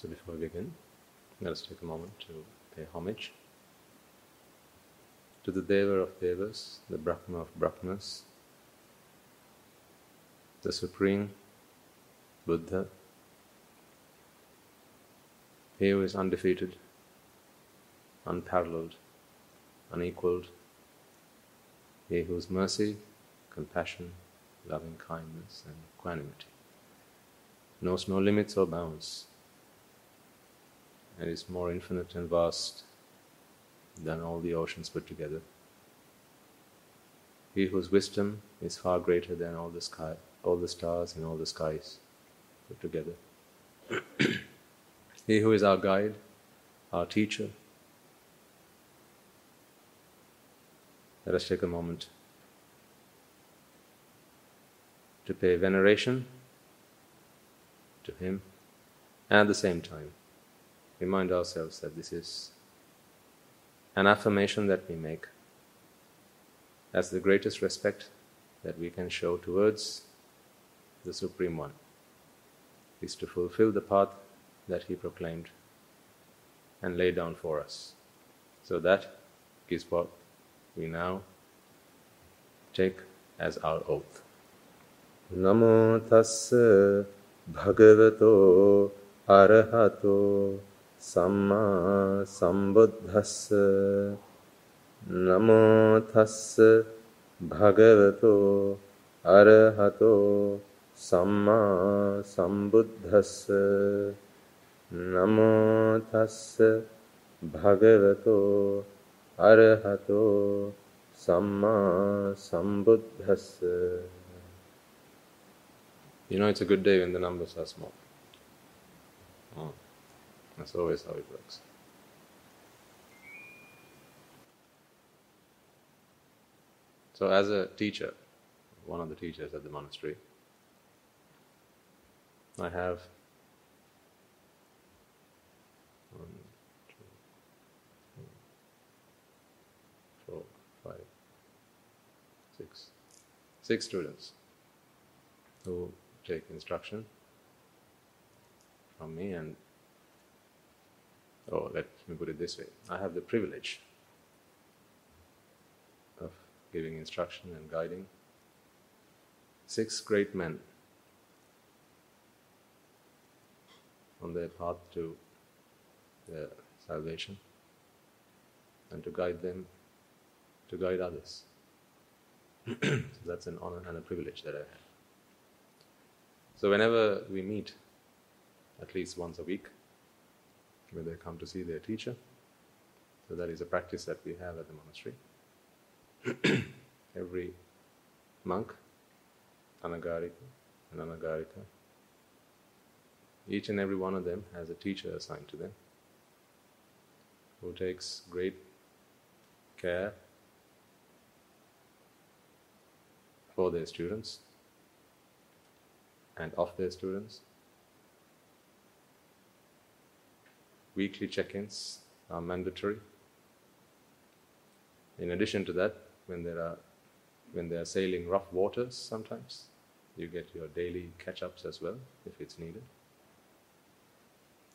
So before we begin, let us take a moment to pay homage to the Deva of Devas, the Brahma of Brahmas, the Supreme Buddha, he who is undefeated, unparalleled, unequaled, he whose mercy, compassion, loving kindness, and equanimity. Knows no limits or bounds and is more infinite and vast than all the oceans put together. He whose wisdom is far greater than all the sky, all the stars in all the skies put together. he who is our guide, our teacher. Let us take a moment to pay veneration to him and at the same time remind ourselves that this is an affirmation that we make as the greatest respect that we can show towards the Supreme One is to fulfill the path that He proclaimed and laid down for us. So that is what we now take as our oath. Namo tassa bhagavato arahato සම්මා සම්බුද්දස්ස නමෝ තස්ස භගවතෝ අරහතෝ සම්මා සම්බුද්දස්ස නමෝ තස්ස භගවතෝ අරහතෝ සම්මා සම්බුද්දස්ස You know, it's a good day when the numbers are small. Oh. That's always how it works. So, as a teacher, one of the teachers at the monastery, I have one, two, three, four, five, six, six students who take instruction from me and or let me put it this way I have the privilege of giving instruction and guiding six great men on their path to their salvation and to guide them, to guide others. so that's an honor and a privilege that I have. So, whenever we meet, at least once a week, when they come to see their teacher. So that is a practice that we have at the monastery. every monk, anagarika and anagarika, each and every one of them has a teacher assigned to them who takes great care for their students and of their students weekly check ins are mandatory. In addition to that, when there are when they are sailing rough waters sometimes, you get your daily catch ups as well if it's needed.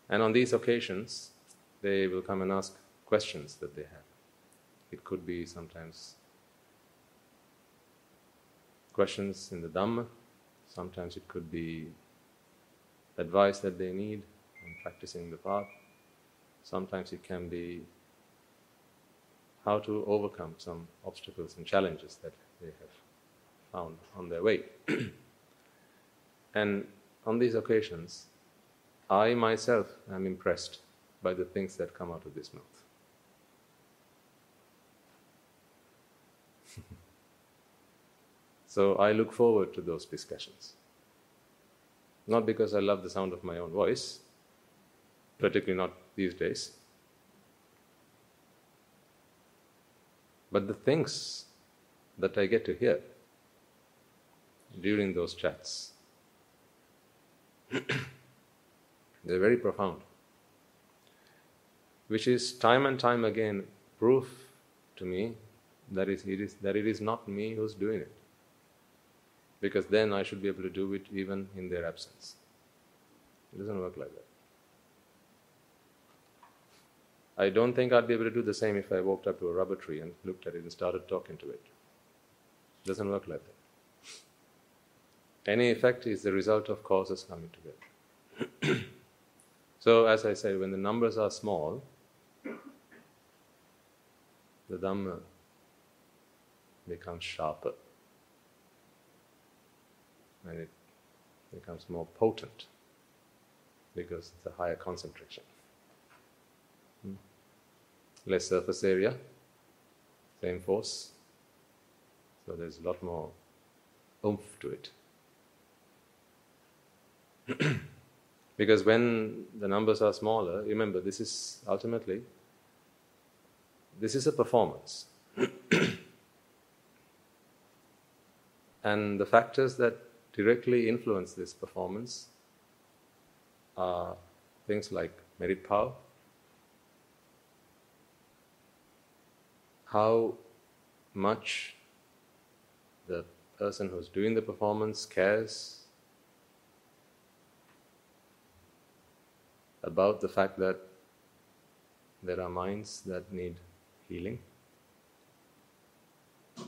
And on these occasions, they will come and ask questions that they have. It could be sometimes questions in the Dhamma, sometimes it could be advice that they need on practicing the path. Sometimes it can be how to overcome some obstacles and challenges that they have found on their way. and on these occasions, I myself am impressed by the things that come out of this mouth. so I look forward to those discussions. Not because I love the sound of my own voice, particularly not these days. But the things that I get to hear during those chats, they're very profound, which is time and time again proof to me that it is, that it is not me who's doing it. Because then I should be able to do it even in their absence. It doesn't work like that. I don't think I'd be able to do the same if I walked up to a rubber tree and looked at it and started talking to it. It doesn't work like that. Any effect is the result of causes coming together. so, as I said, when the numbers are small, the Dhamma becomes sharper and it becomes more potent because it's a higher concentration. Less surface area, same force, so there's a lot more oomph to it. because when the numbers are smaller, remember this is ultimately this is a performance. and the factors that directly influence this performance are things like merit power, how much the person who's doing the performance cares about the fact that there are minds that need healing.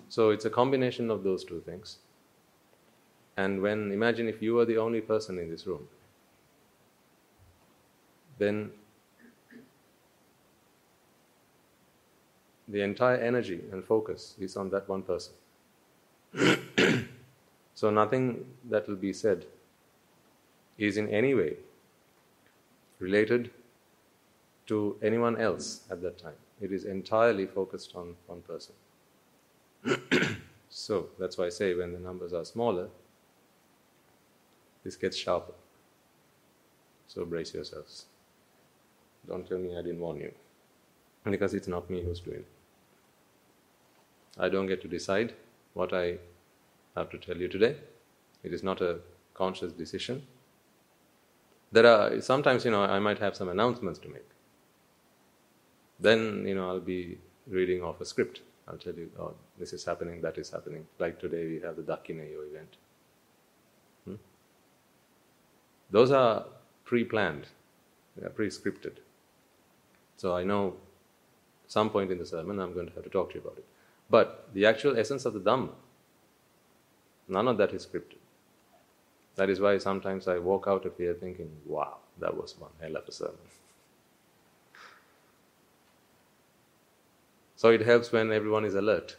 So it's a combination of those two things. And when, imagine if you were the only person in this room, then the entire energy and focus is on that one person. so nothing that will be said is in any way related to anyone else at that time. It is entirely focused on one person. so that's why I say when the numbers are smaller, this gets sharper. So brace yourselves. Don't tell me I didn't warn you. Because it's not me who's doing it. I don't get to decide what I have to tell you today. It is not a conscious decision. There are sometimes, you know, I might have some announcements to make. Then, you know, I'll be reading off a script. I'll tell you, oh, this is happening, that is happening. Like today, we have the Dakineyo event. Hmm? Those are pre planned, they are pre scripted. So I know some point in the sermon I'm going to have to talk to you about it. But the actual essence of the Dhamma, none of that is scripted. That is why sometimes I walk out of here thinking, wow, that was one hell of a sermon. So it helps when everyone is alert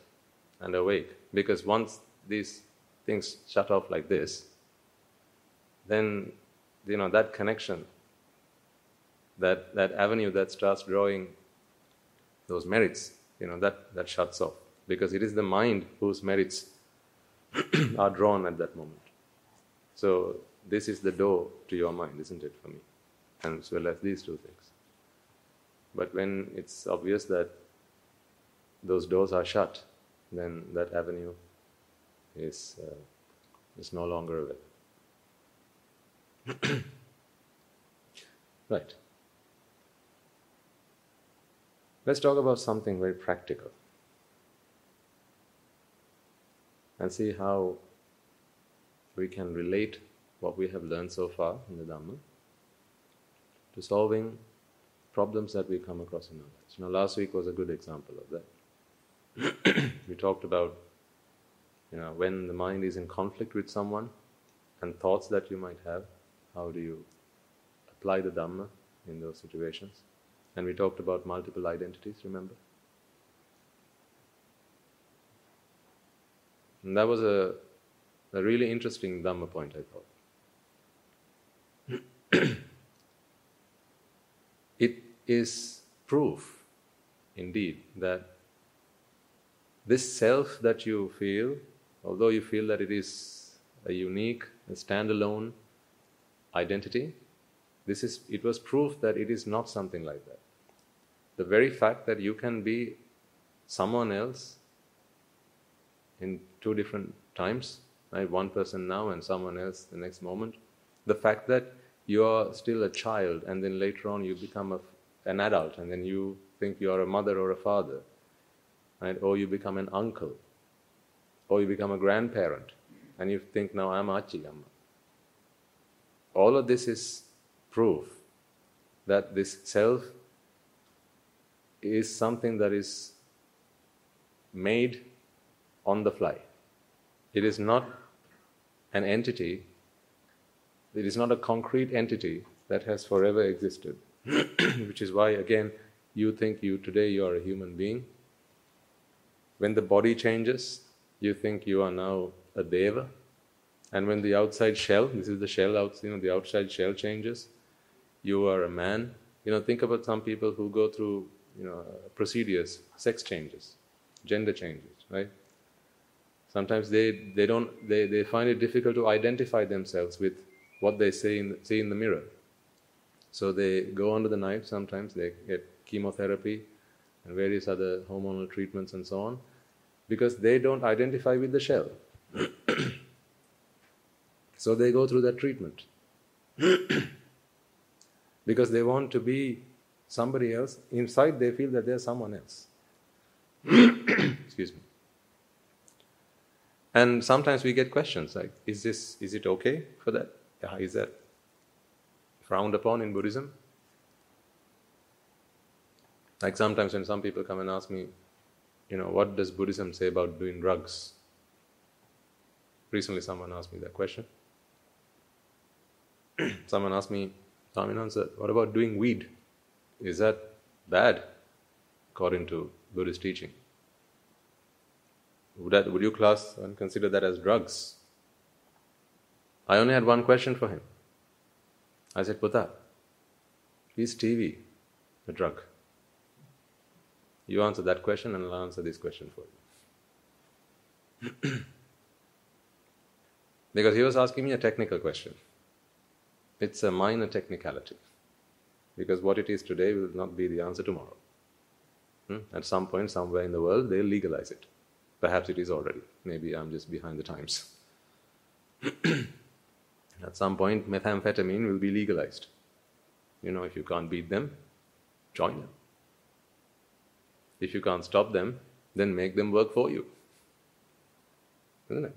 and awake, because once these things shut off like this, then you know that connection, that that avenue that starts drawing those merits, you know that that shuts off because it is the mind whose merits are drawn at that moment. So this is the door to your mind, isn't it, for me? And as well as these two things. But when it's obvious that those doors are shut, then that avenue is, uh, is no longer available. right. Let's talk about something very practical and see how we can relate what we have learned so far in the Dhamma to solving problems that we come across in our lives. Now, last week was a good example of that. we talked about you know when the mind is in conflict with someone and thoughts that you might have how do you apply the dhamma in those situations and we talked about multiple identities remember and that was a, a really interesting dhamma point i thought it is proof indeed that this self that you feel, although you feel that it is a unique, a standalone identity, this is, it was proof that it is not something like that. The very fact that you can be someone else in two different times, right? One person now and someone else the next moment. The fact that you are still a child and then later on you become a, an adult and then you think you are a mother or a father right? Or you become an uncle, or you become a grandparent, and you think, now I'm Achiyamma. All of this is proof that this self is something that is made on the fly. It is not an entity, it is not a concrete entity that has forever existed. Which is why, again, you think you today you are a human being. When the body changes, you think you are now a deva. And when the outside shell, this is the shell out, you know, the outside shell changes, you are a man. You know, think about some people who go through, you know, procedures, sex changes, gender changes, right? Sometimes they, they don't they, they find it difficult to identify themselves with what they see in, see in the mirror. So they go under the knife sometimes, they get chemotherapy and various other hormonal treatments and so on, because they don't identify with the shell. so they go through that treatment. because they want to be somebody else. Inside, they feel that they're someone else. Excuse me. And sometimes we get questions like, is this, is it okay for that? Is that frowned upon in Buddhism? Like sometimes when some people come and ask me, you know, what does Buddhism say about doing drugs? Recently, someone asked me that question. someone asked me, Swaminathan, what about doing weed? Is that bad according to Buddhist teaching? Would, that, would you class and consider that as drugs? I only had one question for him. I said, Buddha, is TV a drug? You answer that question and I'll answer this question for you. because he was asking me a technical question. It's a minor technicality. Because what it is today will not be the answer tomorrow. Hmm? At some point, somewhere in the world, they'll legalize it. Perhaps it is already. Maybe I'm just behind the times. At some point, methamphetamine will be legalized. You know, if you can't beat them, join them. If you can't stop them, then make them work for you. Isn't it?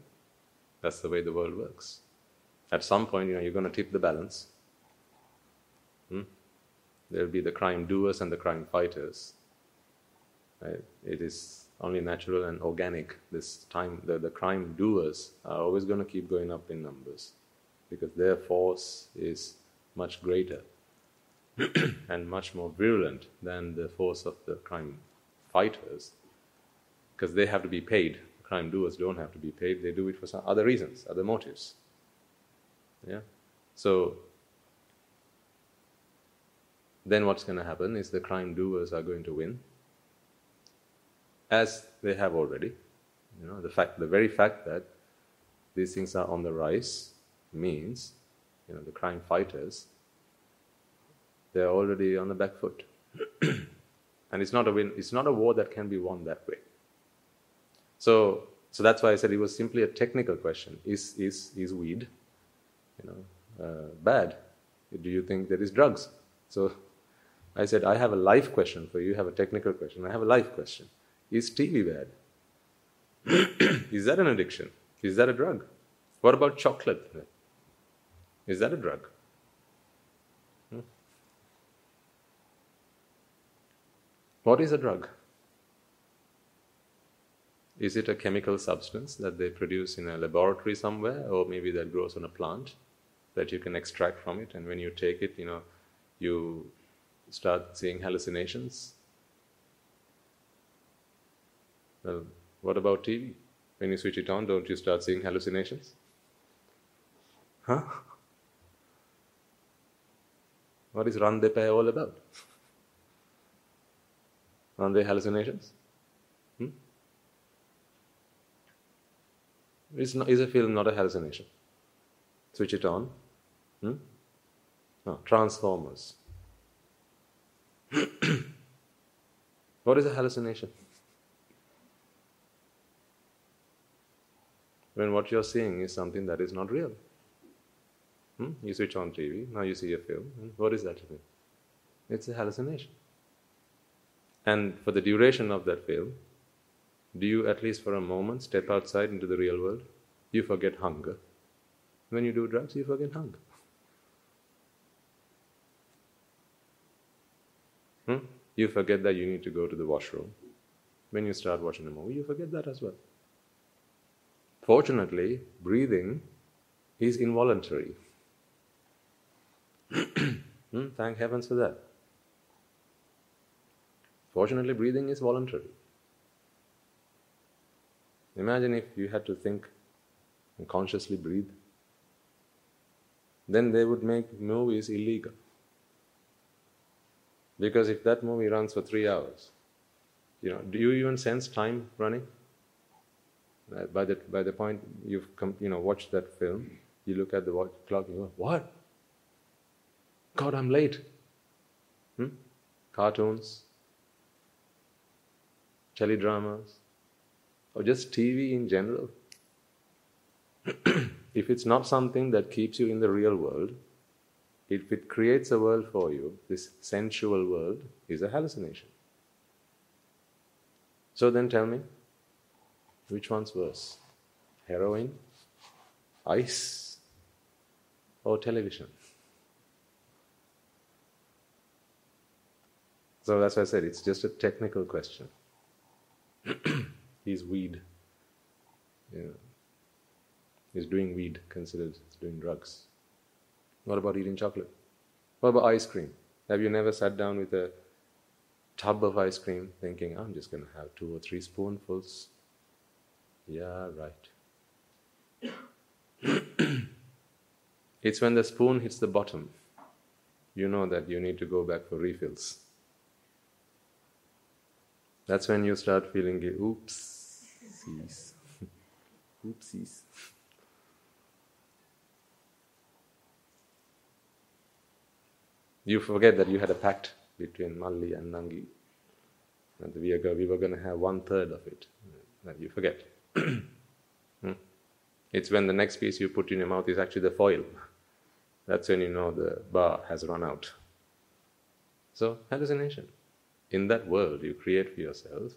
That's the way the world works. At some point, you know, you're going to tip the balance. Hmm? There'll be the crime doers and the crime fighters. Right? It is only natural and organic. This time, the, the crime doers are always going to keep going up in numbers because their force is much greater and much more virulent than the force of the crime fighters because they have to be paid. the Crime doers don't have to be paid, they do it for some other reasons, other motives. Yeah? So, then what's going to happen is the crime doers are going to win, as they have already. You know, the fact, the very fact that these things are on the rise means, you know, the crime fighters, they're already on the back foot. and it's not a win, it's not a war that can be won that way. So, so that's why I said it was simply a technical question. Is, is, is weed, you know, uh, bad? Do you think there is drugs? So I said, I have a life question for you. You have a technical question. I have a life question. Is TV bad? is that an addiction? Is that a drug? What about chocolate? Is that a drug? Hmm? What is a drug? Is it a chemical substance that they produce in a laboratory somewhere, or maybe that grows on a plant that you can extract from it, and when you take it, you know, you start seeing hallucinations? Well, what about TV? When you switch it on, don't you start seeing hallucinations? Huh? What is Randepe all about? Aren't they hallucinations? Hmm? Is, not, is a film not a hallucination? Switch it on. Hmm? No, Transformers. what is a hallucination? When what you're seeing is something that is not real. Hmm? You switch on TV, now you see a film. Hmm? What is that film? It's a hallucination. And for the duration of that film, do you at least for a moment step outside into the real world? You forget hunger. When you do drugs, you forget hunger. Hmm? You forget that you need to go to the washroom. When you start watching a movie, you forget that as well. Fortunately, breathing is involuntary. hmm? Thank heavens for that. Fortunately, breathing is voluntary. Imagine if you had to think and consciously breathe. Then they would make movies illegal. Because if that movie runs for three hours, you know, do you even sense time running? Uh, by the by the point you've come, you know watched that film, you look at the watch clock and you go, "What? God, I'm late." Hmm? Cartoons, teledramas, or just TV in general. if it's not something that keeps you in the real world, if it creates a world for you, this sensual world is a hallucination. So then tell me, which one's worse? Heroin, ice, or television? So that's why I said it's just a technical question. He's weed. Yeah. He's doing weed, considered doing drugs. What about eating chocolate? What about ice cream? Have you never sat down with a tub of ice cream thinking, I'm just going to have two or three spoonfuls? Yeah, right. it's when the spoon hits the bottom, you know that you need to go back for refills. That's when you start feeling, oopsies. oopsies. you forget that you had a pact between Malli and Nangi. And we, are, we were going to have one third of it. You forget. Hmm? it's when the next piece you put in your mouth is actually the foil. That's when you know the bar has run out. So, hallucination. In that world you create for yourself,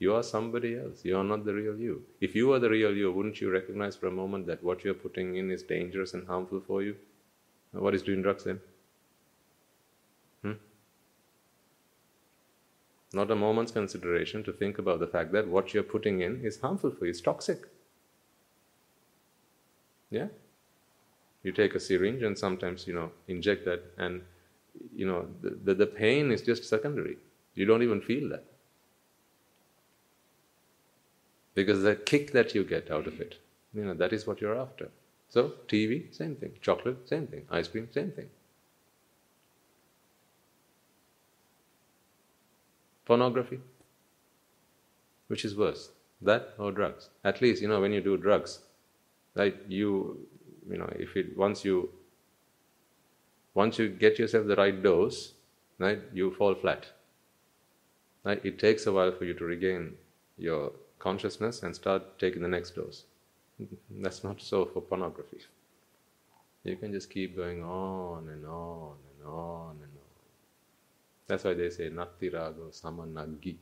you are somebody else. You are not the real you. If you were the real you, wouldn't you recognize for a moment that what you're putting in is dangerous and harmful for you? What is doing drugs then? Hmm? Not a moment's consideration to think about the fact that what you're putting in is harmful for you, it's toxic. Yeah? You take a syringe and sometimes, you know, inject that, and, you know, the, the, the pain is just secondary. You don't even feel that. Because the kick that you get out of it, you know, that is what you're after. So, TV, same thing. Chocolate, same thing. Ice cream, same thing. Pornography? Which is worse, that or drugs? At least, you know, when you do drugs, right, you, you know, if it, once you, once you get yourself the right dose, right, you fall flat. Right? It takes a while for you to regain your consciousness and start taking the next dose. That's not so for pornography. You can just keep going on and on and on and on. That's why they say Natti Rago Samanaggi,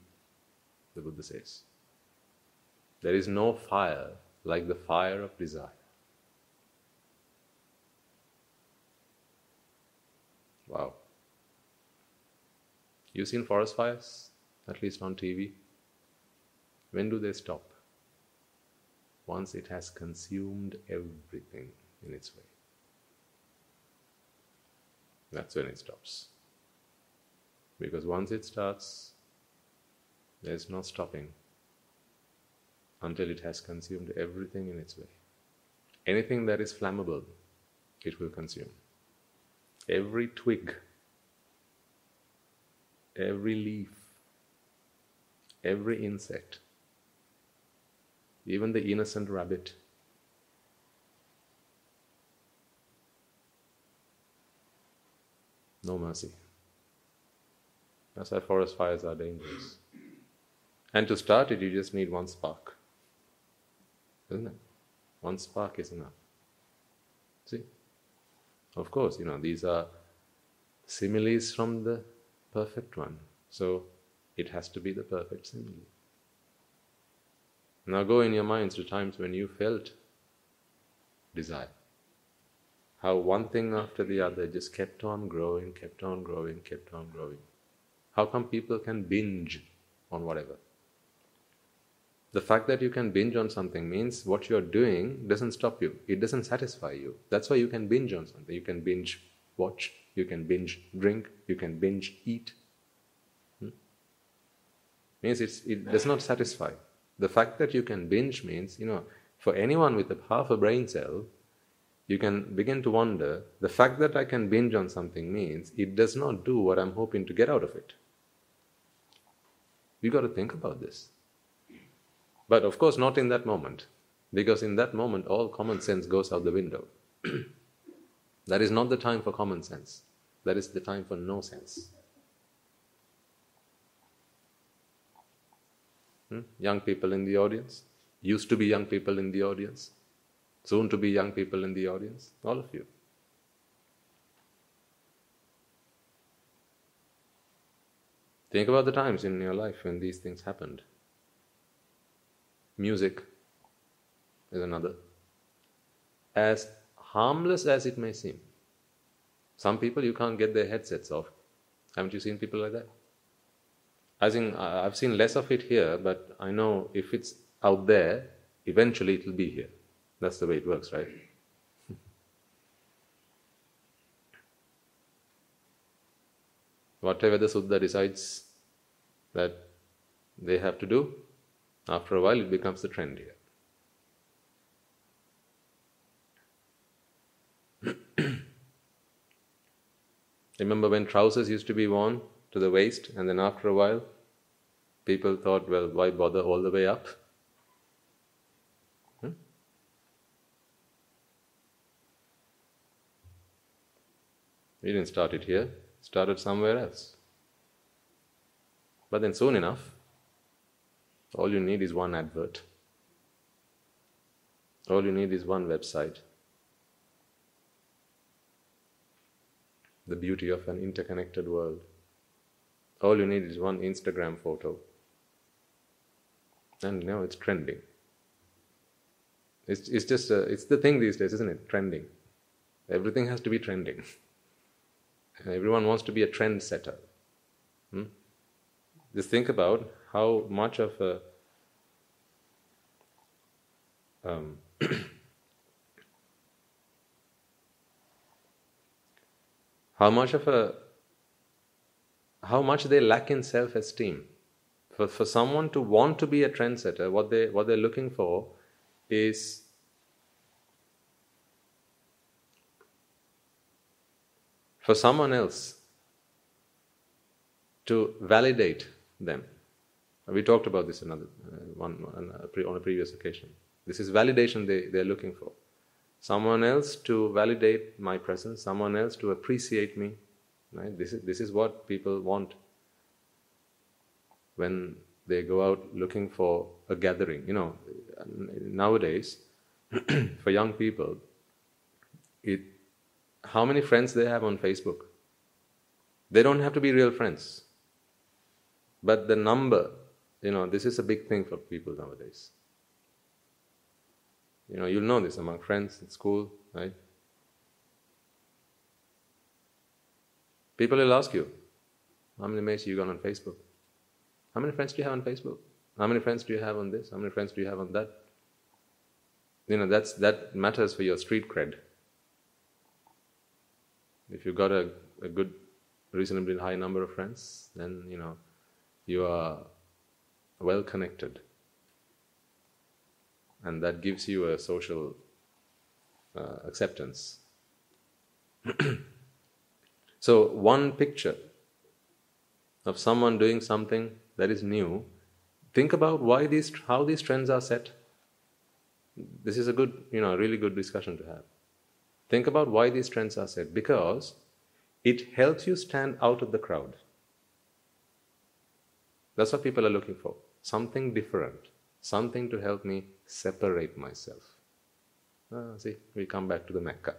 the Buddha says. There is no fire like the fire of desire. Wow. You've seen forest fires, at least on TV? When do they stop? Once it has consumed everything in its way. That's when it stops. Because once it starts, there's no stopping until it has consumed everything in its way. Anything that is flammable, it will consume. Every twig, every leaf, every insect, even the innocent rabbit. No mercy. That's forest fires are dangerous. And to start it, you just need one spark. Isn't it? One spark is enough. See? Of course, you know, these are similes from the perfect one. So it has to be the perfect simile. Now go in your minds to times when you felt desire. How one thing after the other just kept on growing, kept on growing, kept on growing. How come people can binge on whatever? The fact that you can binge on something means what you're doing doesn't stop you. It doesn't satisfy you. That's why you can binge on something. You can binge watch, you can binge drink, you can binge eat. Hmm? Means it does not satisfy. The fact that you can binge means, you know, for anyone with a half a brain cell, you can begin to wonder the fact that I can binge on something means it does not do what I'm hoping to get out of it. You got to think about this. But of course, not in that moment, because in that moment, all common sense goes out the window. that is not the time for common sense, that is the time for no sense. Hmm? Young people in the audience, used to be young people in the audience, soon to be young people in the audience, all of you. Think about the times in your life when these things happened. Music is another. As harmless as it may seem, some people you can't get their headsets off. Haven't you seen people like that? I think I've seen less of it here, but I know if it's out there, eventually it will be here. That's the way it works, right? Whatever the Suddha decides that they have to do, after a while, it becomes the trend here. Remember when trousers used to be worn to the waist, and then after a while, people thought, well, why bother all the way up? Hmm? We didn't start it here, started somewhere else. But then soon enough, all you need is one advert. All you need is one website. The beauty of an interconnected world. All you need is one Instagram photo. And now it's trending. It's, it's just a, it's the thing these days, isn't it? Trending. Everything has to be trending. Everyone wants to be a trendsetter. Hmm? Just think about how much of a um, how much of a how much they lack in self-esteem. For, for someone to want to be a trendsetter, what they what they're looking for is for someone else to validate them. We talked about this another uh, one on a previous occasion. This is validation they, they're looking for. Someone else to validate my presence, someone else to appreciate me. Right? This, is, this is what people want when they go out looking for a gathering. You know, nowadays, for young people, it, how many friends they have on Facebook? They don't have to be real friends. But the number, you know, this is a big thing for people nowadays. You know, you'll know this among friends at school, right? People will ask you, how many mates you got on Facebook? How many friends do you have on Facebook? How many friends do you have on this? How many friends do you have on that? You know, that's, that matters for your street cred. If you've got a, a good, reasonably high number of friends, then, you know, you are well connected. And that gives you a social uh, acceptance. so, one picture of someone doing something that is new, think about why these, how these trends are set. This is a good, you know, a really good discussion to have. Think about why these trends are set because it helps you stand out of the crowd. That's what people are looking for something different, something to help me separate myself. Ah, see, we come back to the Mecca.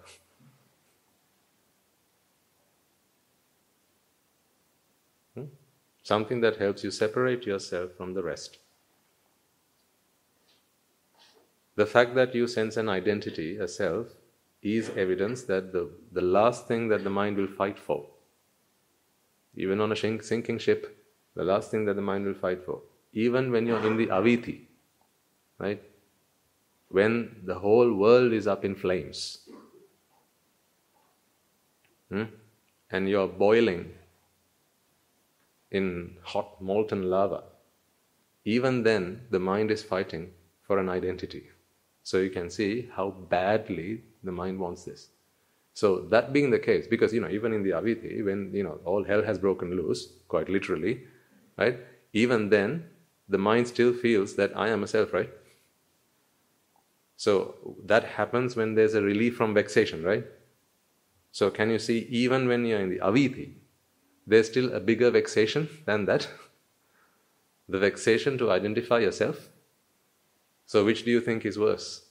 Hmm? Something that helps you separate yourself from the rest. The fact that you sense an identity, a self, is evidence that the, the last thing that the mind will fight for Even on a sinking ship, the last thing that the mind will fight for. Even when you're in the avici, right? When the whole world is up in flames, hmm? and you're boiling in hot molten lava, even then the mind is fighting for an identity. So you can see how badly the mind wants this. So that being the case, because you know, even in the Avici, when you know all hell has broken loose, quite literally, right? Even then, the mind still feels that I am a self, right? So that happens when there's a relief from vexation, right? So can you see, even when you're in the Avici, there's still a bigger vexation than that? the vexation to identify yourself? So which do you think is worse?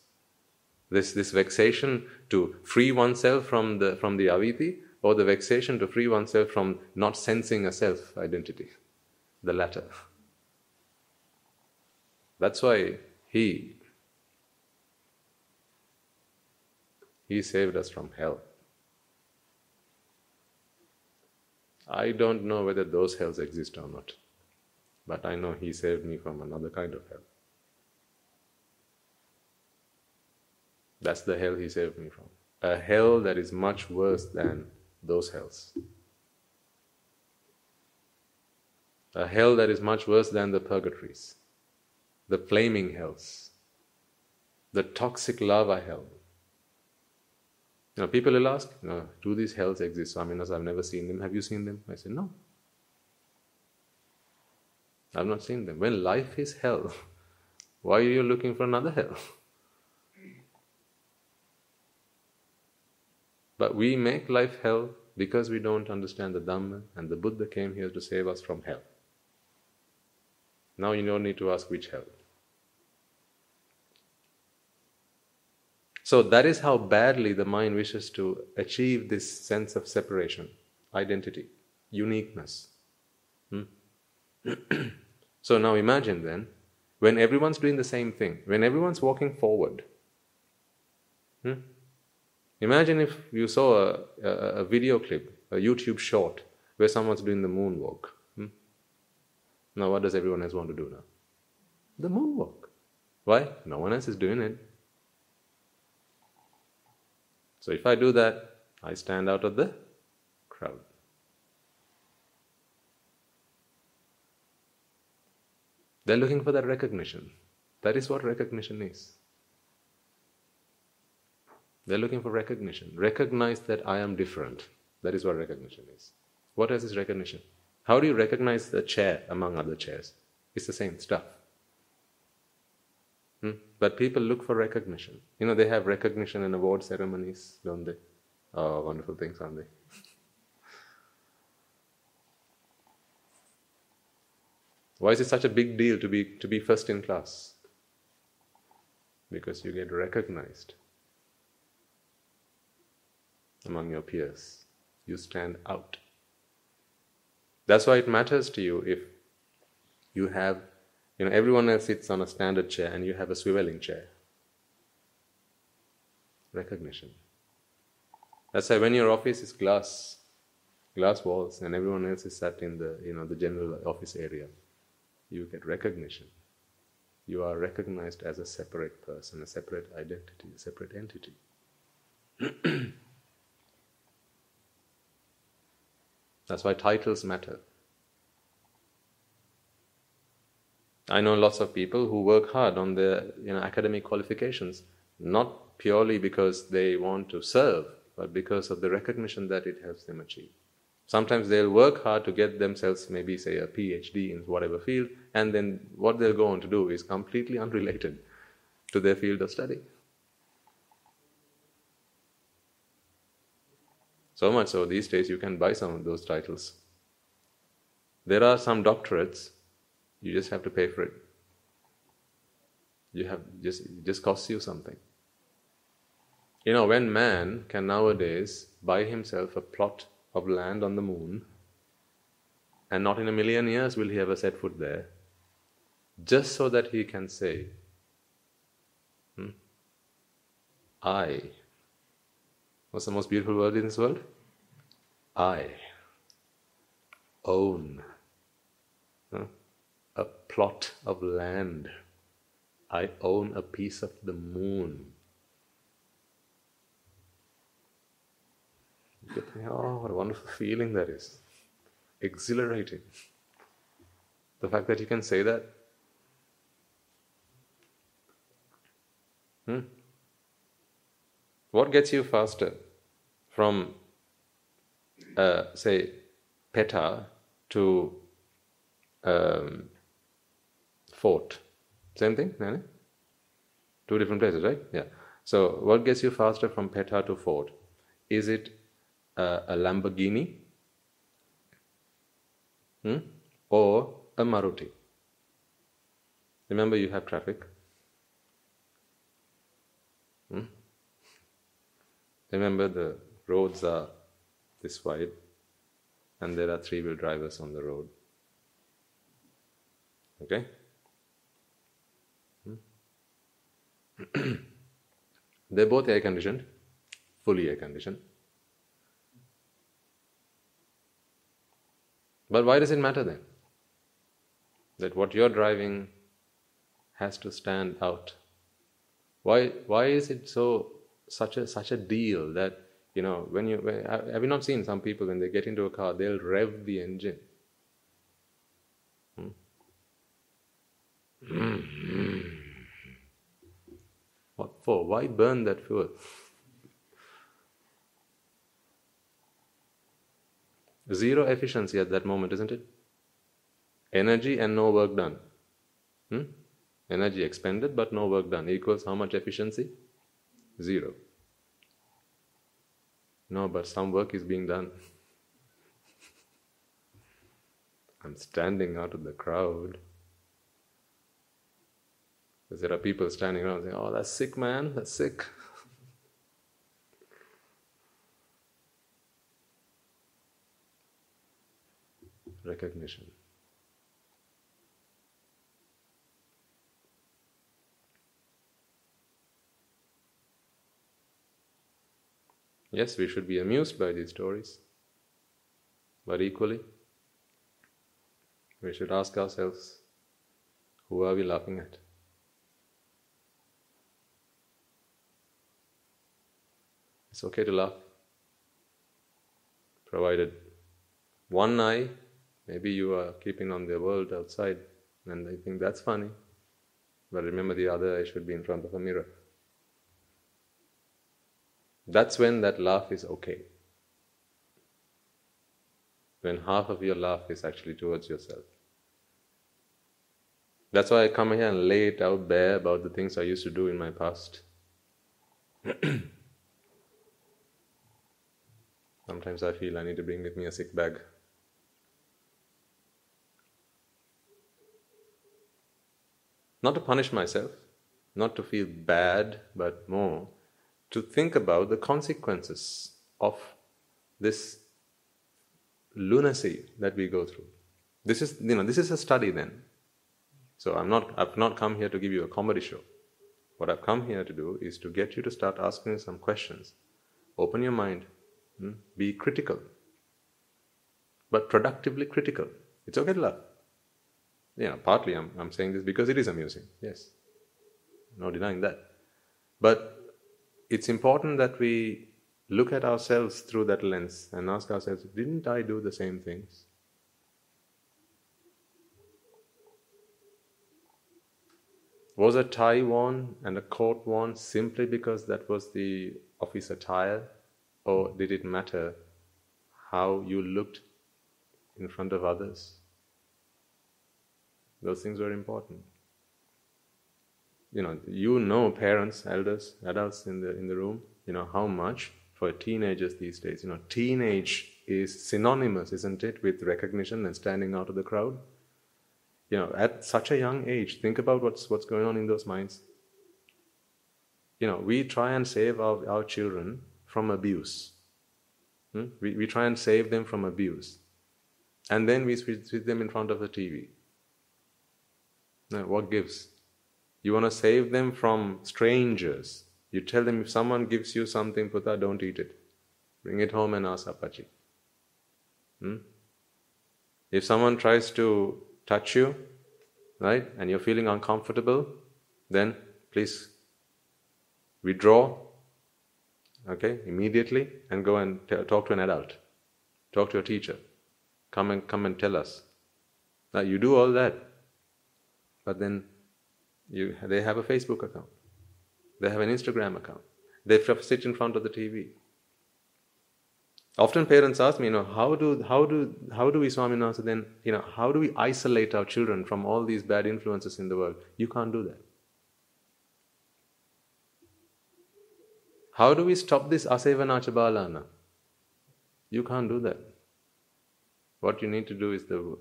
This, this vexation to free oneself from the, from the avici, or the vexation to free oneself from not sensing a self identity? The latter. That's why he he saved us from hell. I don't know whether those hells exist or not, but I know he saved me from another kind of hell. That's the hell he saved me from. A hell that is much worse than those hells. A hell that is much worse than the purgatories, the flaming hells, the toxic lava hell. You know, people will ask, do these hells exist? I mean, I've never seen them. Have you seen them? I say, no. I've not seen them. When life is hell, why are you looking for another hell? But we make life hell because we don't understand the Dhamma, and the Buddha came here to save us from hell. Now you don't need to ask which hell. So that is how badly the mind wishes to achieve this sense of separation, identity, uniqueness. Hmm? so now imagine then, when everyone's doing the same thing, when everyone's walking forward, hmm? Imagine if you saw a, a, a, video clip, a YouTube short, where someone's doing the moonwalk. Hmm? Now, what does everyone else want to do now? The moonwalk. Why? No one else is doing it. So, if I do that, I stand out of the crowd. They're looking for that recognition. That is what recognition is. They're looking for recognition. Recognize that I am different. That is what recognition is. What else is recognition? How do you recognize the chair among other chairs? It's the same stuff. Hmm? But people look for recognition. You know, they have recognition and award ceremonies, don't they? Oh, wonderful things, aren't they? Why is it such a big deal to be, to be first in class? Because you get recognized among your peers. You stand out. That's why it matters to you if you have, you know, everyone else sits on a standard chair and you have a swiveling chair. Recognition. That's why when your office is glass, glass walls, and everyone else is sat in the, you know, the general office area, you get recognition. You are recognized as a separate person, a separate identity, a separate entity. That's why titles matter. I know lots of people who work hard on their you know, academic qualifications, not purely because they want to serve, but because of the recognition that it helps them achieve. Sometimes they'll work hard to get themselves, maybe, say, a PhD in whatever field, and then what they'll go on to do is completely unrelated to their field of study. So much so, these days you can buy some of those titles. There are some doctorates, you just have to pay for it. You have just it just costs you something. You know, when man can nowadays buy himself a plot of land on the moon, and not in a million years will he ever set foot there, just so that he can say, hmm, I What's the most beautiful word in this world? I. own huh, a plot of land. I own a piece of the moon. Oh, what a wonderful feeling that is. Exhilarating. The fact that you can say that. Hmm? What gets you faster from, uh, say, Pettah to um, Fort? Same thing, Nani? Two different places, right? Yeah. So, what gets you faster from Pettah to Fort? Is it uh, a Lamborghini hmm? or a Maruti? Remember, you have traffic. Hmm? Remember, the roads are this wide, and there are three wheel drivers on the road. Okay? Hmm? They're both air conditioned, fully air conditioned. But why does it matter then? That what you're driving has to stand out. Why, why is it so such a such a deal that you know when you have you not seen some people when they get into a car they'll rev the engine? Hmm? what for? Why burn that fuel? Zero efficiency at that moment isn't it? Energy and no work done. Hmm? energy expended but no work done. Equals how much efficiency? Zero. No, but some work is being done. I'm standing out of the crowd. Because there are people standing around saying, Oh, that's sick, man, that's sick. Recognition. Yes, we should be amused by these stories, but equally, we should ask ourselves who are we laughing at? It's okay to laugh, provided one eye, maybe you are keeping on the world outside and they think that's funny, but remember the other eye should be in front of a mirror. That's when that laugh is okay. When half of your laugh is actually towards yourself. That's why I come here and lay it out bare about the things I used to do in my past. Sometimes I feel I need to bring with me a sick bag. Not to punish myself, not to feel bad, but more to think about the consequences of this lunacy that we go through. This is, you know, this is a study then. So I'm not, I've not come here to give you a comedy show. What I've come here to do is to get you to start asking some questions. Open your mind. Hmm? Be critical. But productively critical. It's okay to laugh. Know, partly I'm, I'm saying this because it is amusing. Yes. No denying that. But it's important that we look at ourselves through that lens and ask ourselves, didn't I do the same things? Was a tie worn and a coat worn simply because that was the office attire? Or did it matter how you looked in front of others? Those things were important you know, you know parents, elders, adults in the in the room, you know, how much for teenagers these days, you know, teenage is synonymous, isn't it, with recognition and standing out of the crowd? You know, at such a young age, think about what's what's going on in those minds. You know, we try and save our, our children from abuse. Hmm? We, we try and save them from abuse. And then we sit them in front of the TV. Now, what gives? You want to save them from strangers. You tell them if someone gives you something, Puta, don't eat it. Bring it home and ask Apachi. Hmm? If someone tries to touch you, right, and you're feeling uncomfortable, then please withdraw, okay, immediately, and go and t- talk to an adult, talk to a teacher. Come and come and tell us. Now you do all that, but then you they have a Facebook account, they have an Instagram account, they sit in front of the TV. Often parents ask me, you know, how do how do how do we Swaminatha then, you know, how do we isolate our children from all these bad influences in the world? You can't do that. How do we stop this asevanacha balana? You can't do that. What you need to do is the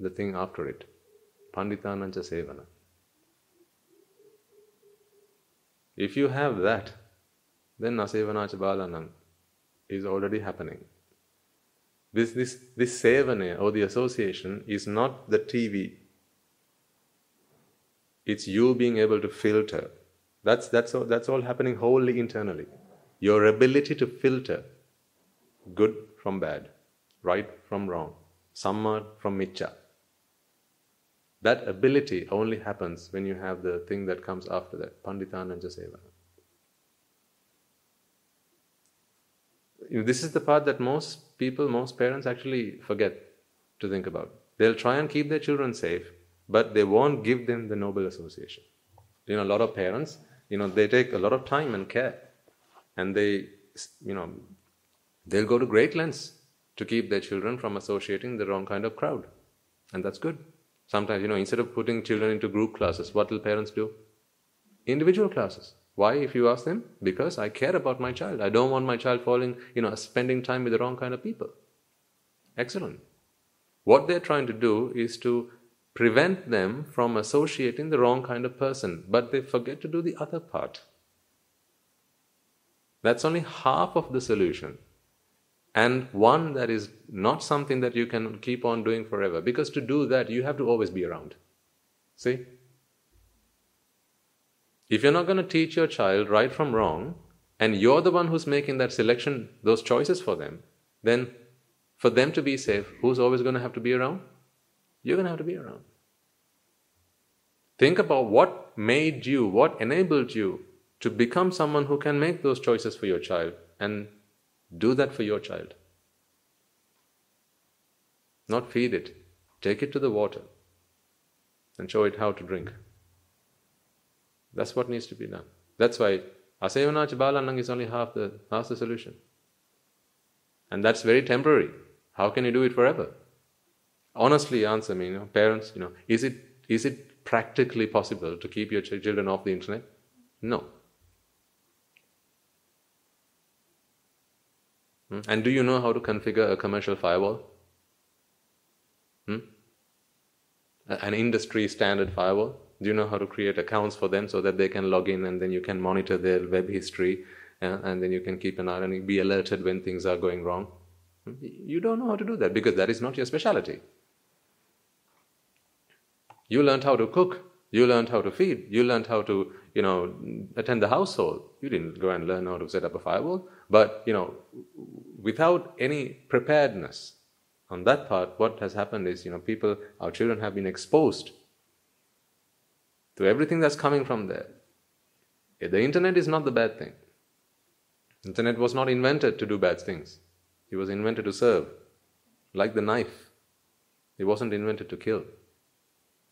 the thing after it. Panditanancha sevana. If you have that, then asevanacha balanam is already happening. This, this, this sevana or the association is not the TV. It's you being able to filter. That's, that's, all, that's all happening wholly internally. Your ability to filter good from bad, right from wrong, samma from micha. That ability only happens when you have the thing that comes after that, Panditanancha Sevana. this is the part that most people, most parents actually forget to think about. They'll try and keep their children safe, but they won't give them the noble association. You know, a lot of parents, you know, they take a lot of time and care, and they, you know, they'll go to great lengths to keep their children from associating the wrong kind of crowd, and that's good. Sometimes, you know, instead of putting children into group classes, what will parents do? Individual classes. Why, if you ask them? Because I care about my child. I don't want my child falling, you know, spending time with the wrong kind of people. Excellent. What they're trying to do is to prevent them from associating the wrong kind of person, but they forget to do the other part. That's only half of the solution. And one that is not something that you can keep on doing forever. Because to do that, you have to always be around. See? If you're not going to teach your child right from wrong, and you're the one who's making that selection, those choices for them, then for them to be safe, who's always going to have to be around? You're going to have to be around. Think about what made you, what enabled you to become someone who can make those choices for your child and do that for your child. Not feed it, take it to the water and show it how to drink. That's what needs to be done. That's why Asayavanacha Balanang is only half the, half the solution. And that's very temporary. How can you do it forever? Honestly answer me, you know, parents, you know, is it, is it practically possible to keep your children off the internet? No. Hmm? And do you know how to configure a commercial firewall? Hmm? An industry standard firewall? Do you know how to create accounts for them so that they can log in and then you can monitor their web history and then you can keep an eye and be alerted when things are going wrong? You don't know how to do that because that is not your specialty. You learned how to cook. You learned how to feed. You learned how to, you know, attend the household. You didn't go and learn how to set up a firewall. But, you know, without any preparedness on that part, what has happened is, you know, people, our children have been exposed to everything that's coming from there. The internet is not the bad thing. Internet was not invented to do bad things. It was invented to serve. Like the knife. It wasn't invented to kill.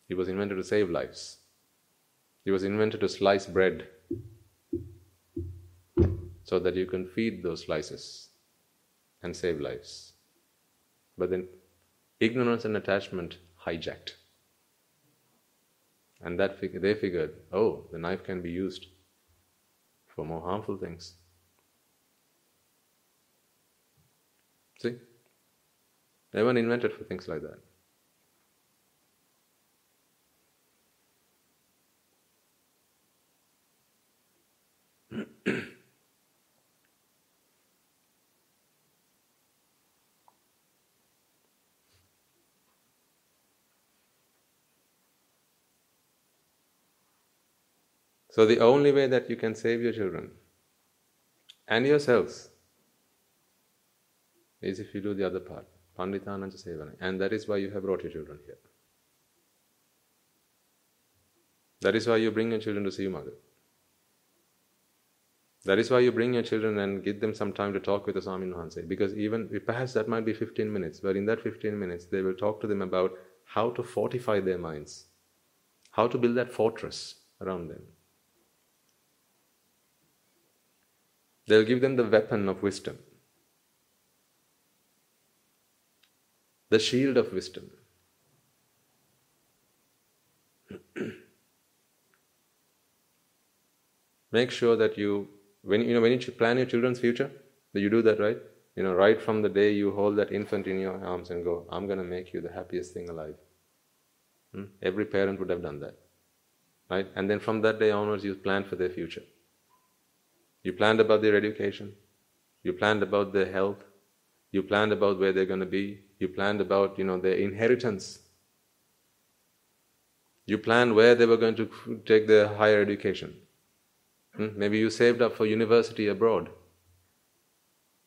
It was invented to save lives. It was invented to slice bread so that you can feed those slices and save lives. But then ignorance and attachment hijacked. And that fig- they figured, oh, the knife can be used for more harmful things. See? Weren't invented for things like that. So, the only way that you can save your children and yourselves is if you do the other part. Panditanancha sevana. And that is why you have brought your children here. That is why you bring your children to see your mother. That is why you bring your children and give them some time to talk with the Swamin Wahanse. Because even, perhaps that might be 15 minutes, but in that 15 minutes, they will talk to them about how to fortify their minds, how to build that fortress around them. They'll give them the weapon of wisdom, the shield of wisdom. Make sure that you, when you know, when you plan your children's future, that you do that right. You know, right from the day you hold that infant in your arms and go, "I'm going to make you the happiest thing alive." Hmm? Every parent would have done that, right? And then from that day onwards, you plan for their future. You planned about their education. You planned about their health. You planned about where they're going to be. You planned about, you know, their inheritance. You planned where they were going to take their higher education. Hmm? Maybe you saved up for university abroad.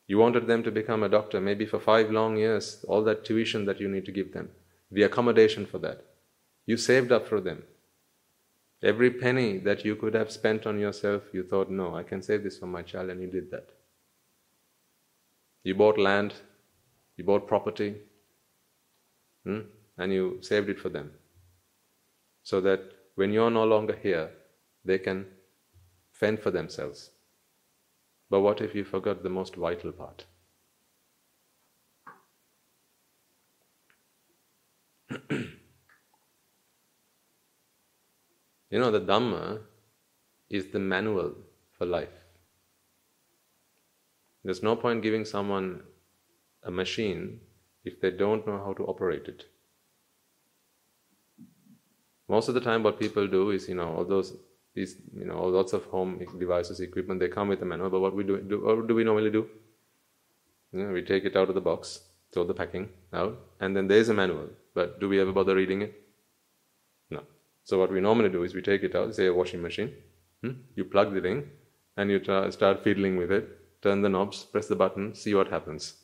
You wanted them to become a doctor, maybe for five long years, all that tuition that you need to give them, the accommodation for that. You saved up for them. Every penny that you could have spent on yourself, you thought, no, I can save this for my child, and you did that. You bought land, you bought property, hmm? and you saved it for them. So that when you're no longer here, they can fend for themselves. But what if you forgot the most vital part? You know, the Dhamma is the manual for life. There's no point giving someone a machine if they don't know how to operate it. Most of the time, what people do is, you know, all those, these, you know, lots of home devices, equipment, they come with a manual. But what we do, do what do we normally do? You know, we take it out of the box, throw the packing out, and then there's a manual. But do we ever bother reading it? So what we normally do is we take it out, say a washing machine, hmm? you plug the in, and you try, start fiddling with it, turn the knobs, press the button, see what happens.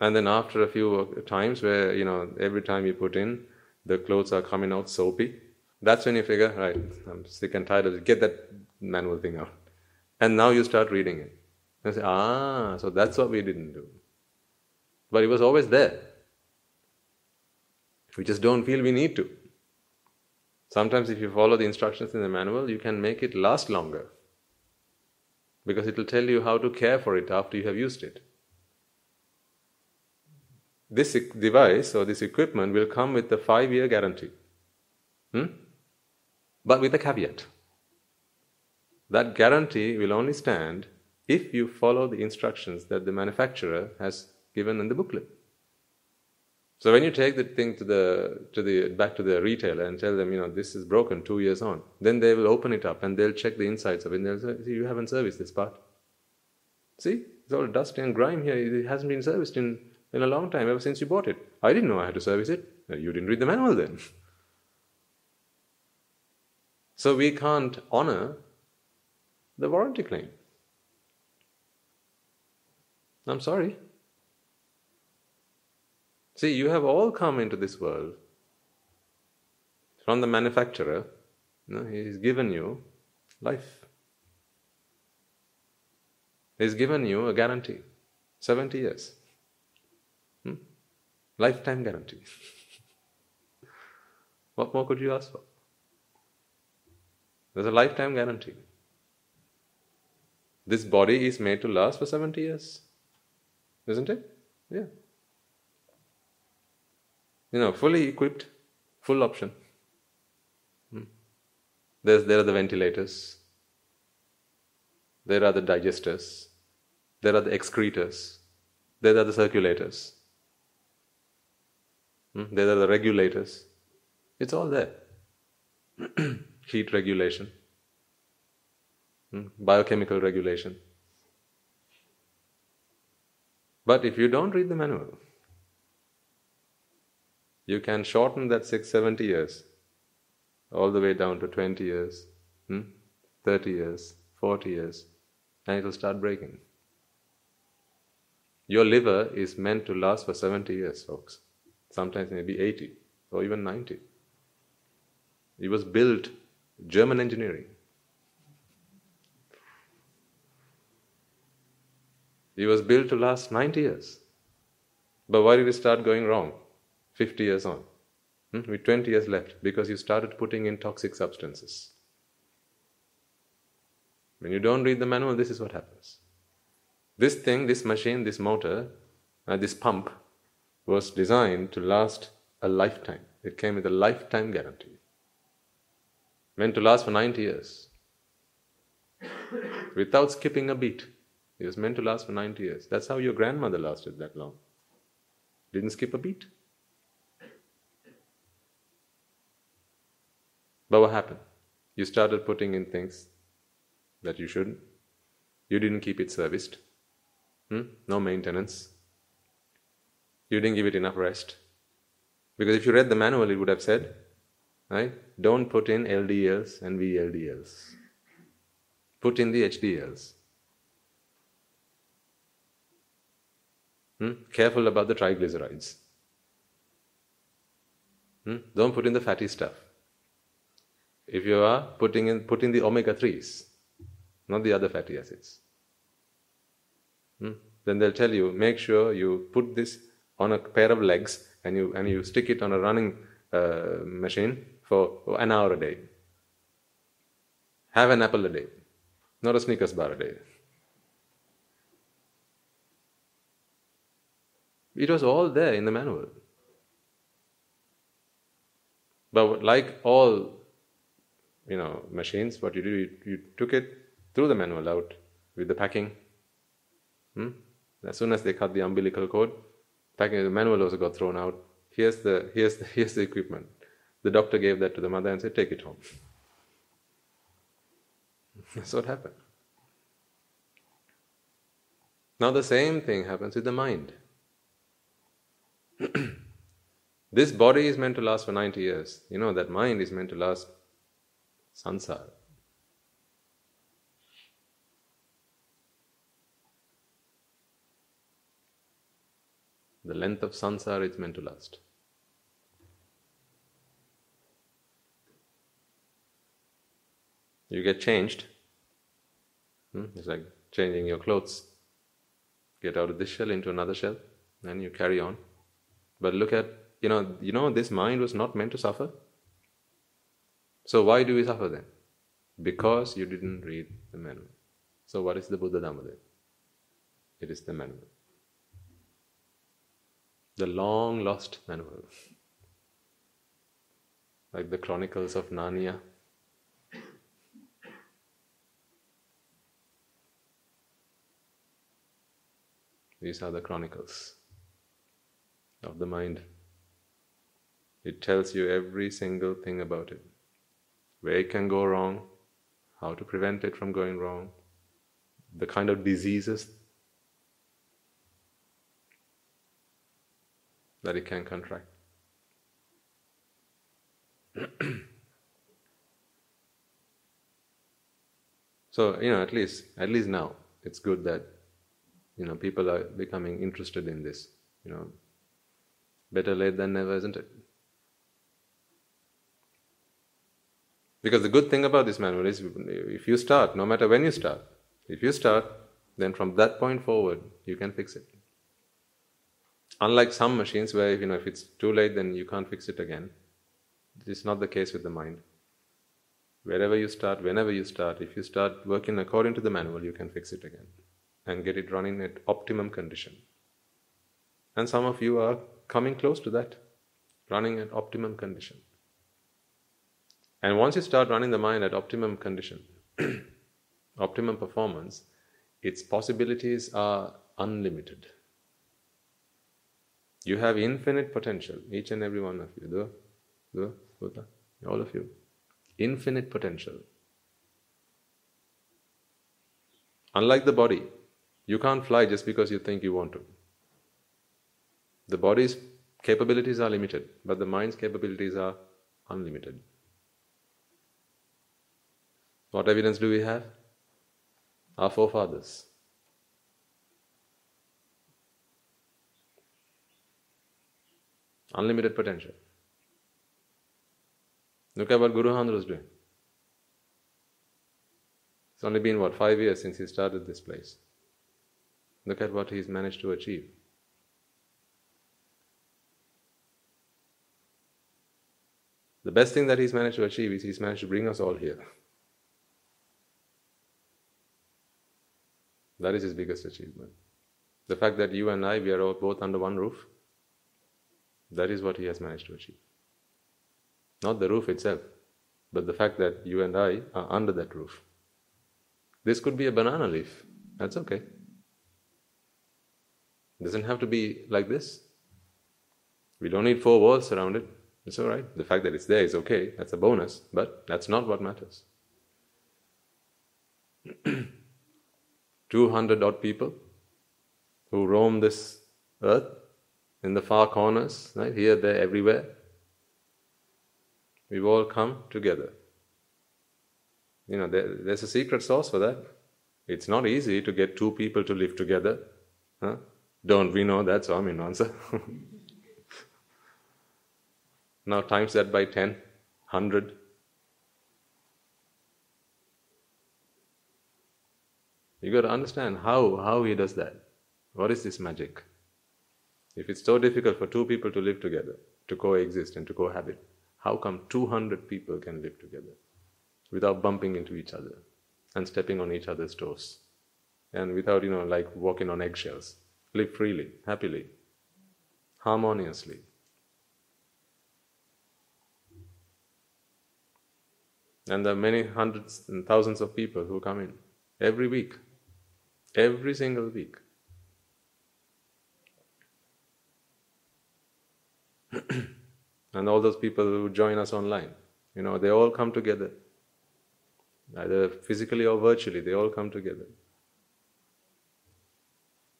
And then after a few times where, you know, every time you put in, the clothes are coming out soapy, that's when you figure, right, I'm sick and tired of it, get that manual thing out. And now you start reading it. And say, ah, so that's what we didn't do. But it was always there. We just don't feel we need to. Sometimes, if you follow the instructions in the manual, you can make it last longer because it will tell you how to care for it after you have used it. This device or this equipment will come with a five year guarantee, hmm? but with a caveat. That guarantee will only stand if you follow the instructions that the manufacturer has given in the booklet. So when you take the thing to the to the back to the retailer and tell them, you know, this is broken two years on, then they will open it up and they'll check the insides of it and they'll say, you haven't serviced this part. See, it's all dust and grime here. It hasn't been serviced in, in a long time, ever since you bought it. I didn't know I had to service it. You didn't read the manual then. So we can't honor the warranty claim. I'm sorry. See, you have all come into this world from the manufacturer. You know, he's given you life. He's given you a guarantee 70 years. Hmm? Lifetime guarantee. what more could you ask for? There's a lifetime guarantee. This body is made to last for 70 years. Isn't it? Yeah you know, fully equipped, full option. Hmm. There's, there are the ventilators, there are the digesters, there are the excretors, there are the circulators, hmm. there are the regulators. It's all there. Heat regulation, hmm. biochemical regulation. But if you don't read the manual, you can shorten that 670 years all the way down to 20 years, hmm? 30 years, 40 years, and it will start breaking. Your liver is meant to last for 70 years, folks. Sometimes maybe 80 or even 90. It was built German engineering. It was built to last 90 years. But why did it start going wrong 50 years on? Hmm? With 20 years left, because you started putting in toxic substances. When you don't read the manual, this is what happens. This thing, this machine, this motor, uh, this pump was designed to last a lifetime. It came with a lifetime guarantee. Meant to last for 90 years. Without skipping a beat. It was meant to last for 90 years. That's how your grandmother lasted that long. Didn't skip a beat. But what happened? You started putting in things that you shouldn't. You didn't keep it serviced. Hmm? No maintenance. You didn't give it enough rest. Because if you read the manual, it would have said, right? Don't put in LDLs and VLDLs. Put in the HDLs. Hmm? Careful about the triglycerides. Hmm? Don't put in the fatty stuff. If you are putting in, putting the omega 3s, not the other fatty acids. Hmm? Then they'll tell you, make sure you put this on a pair of legs and you, and you stick it on a running uh, machine for an hour a day. Have an apple a day, not a Snickers bar a day. It was all there in the manual. But like all, you know, machines, what you do, you, you took it, threw the manual out with the packing. Hmm? As soon as they cut the umbilical cord, packing the manual also got thrown out. Here's the here's the here's the equipment. The doctor gave that to the mother and said, "Take it home." That's what happened. Now the same thing happens with the mind. this body is meant to last for 90 years. You know, that mind is meant to last sansara. The length of sansara is meant to last. You get changed. Hmm? It's like changing your clothes. Get out of this shell into another shell, and you carry on. But look at, you know, you know, this mind was not meant to suffer. So why do we suffer then? Because you didn't read the manual. So what is the Buddha Dhamma then? It is the manual. The long lost manual. Like the Chronicles of Narnia. These are the chronicles of the mind. It tells you every single thing about it where it can go wrong, how to prevent it from going wrong, the kind of diseases that it can contract. so you know at least at least now it's good that you know people are becoming interested in this you know Better late than never, isn't it? Because the good thing about this manual is if you start, no matter when you start, if you start, then from that point forward, you can fix it. Unlike some machines where you know if it's too late, then you can't fix it again. This is not the case with the mind. Wherever you start, whenever you start, if you start working according to the manual, you can fix it again and get it running at optimum condition. And some of you are coming close to that, running at optimum condition. And once you start running the mind at optimum condition, optimum performance, its possibilities are unlimited. You have infinite potential, each and every one of you. Do, do, Buddha, all of you. Infinite potential. Unlike the body, you can't fly just because you think you want to. The body's capabilities are limited, but the mind's capabilities are unlimited. What evidence do we have? Our forefathers. Unlimited potential. Look at what Guru Handra is doing. It's only been, what, five years since he started this place. Look at what he's managed to achieve. The best thing that he's managed to achieve is he's managed to bring us all here. That is his biggest achievement. The fact that you and I, we are both under one roof, that is what he has managed to achieve. Not the roof itself, but the fact that you and I are under that roof. This could be a banana leaf. That's okay. It doesn't have to be like this. We don't need four walls around it. It's all right. The fact that it's there is okay. That's a bonus, but that's not what matters. 200 odd people who roam this earth in the far corners, right? Here, there, everywhere. We've all come together. You know, there, there's a secret source for that. It's not easy to get two people to live together. Huh? Don't we know that? So I'm in answer. now times that by 10, 100. You got to understand how, how he does that. What is this magic? If it's so difficult for two people to live together, to coexist and to cohabit, how come 200 people can live together without bumping into each other and stepping on each other's toes and without, you know, like walking on eggshells? Live freely, happily, harmoniously. And there are many hundreds and thousands of people who come in every week, every single week. and all those people who join us online, you know, they all come together, either physically or virtually, they all come together.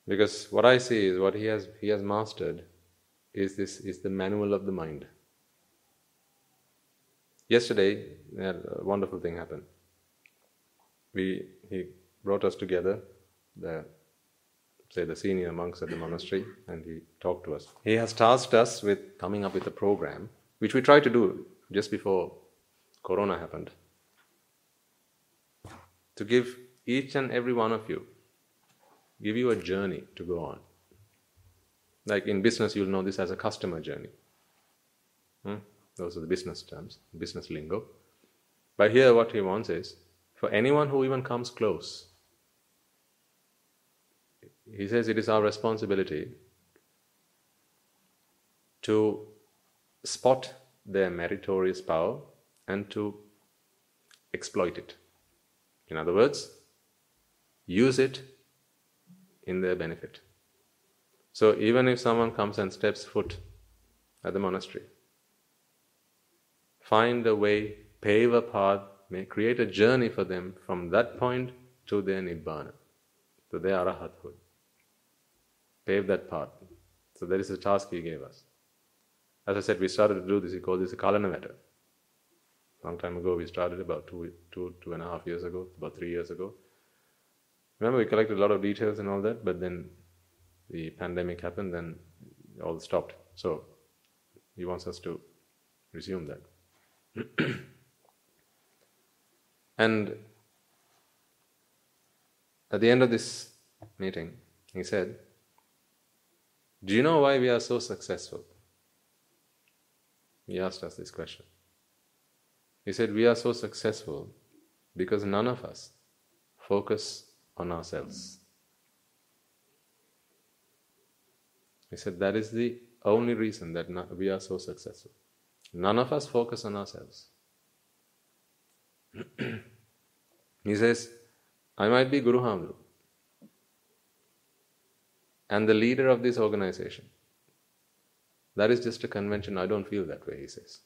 Because what I see is what he has he has mastered is this is the manual of the mind. Yesterday, a wonderful thing happened. We he brought us together, the say the senior monks at the monastery, and he talked to us. He has tasked us with coming up with a program, which we tried to do just before Corona happened, to give each and every one of you, give you a journey to go on. Like in business, you'll know this as a customer journey. Hmm? Those are the business terms, business lingo. But here, what he wants is for anyone who even comes close he says it is our responsibility to spot their meritorious power and to exploit it. In other words, use it in their benefit. So even if someone comes and steps foot at the monastery, find a way, pave a path, may create a journey for them from that point to their nibbana, to their arahathood pave that path. So that is the task he gave us. As I said, we started to do this, he called this a Kalanavata. Long time ago, we started about two, two, two and a half years ago, about three years ago. Remember, we collected a lot of details and all that, but then the pandemic happened, then all stopped. So he wants us to resume that. and at the end of this meeting, he said, do you know why we are so successful? He asked us this question. He said, We are so successful because none of us focus on ourselves. He said, That is the only reason that we are so successful. None of us focus on ourselves. he says, I might be Guru Hamdu and the leader of this organization. That is just a convention. I don't feel that way, he says.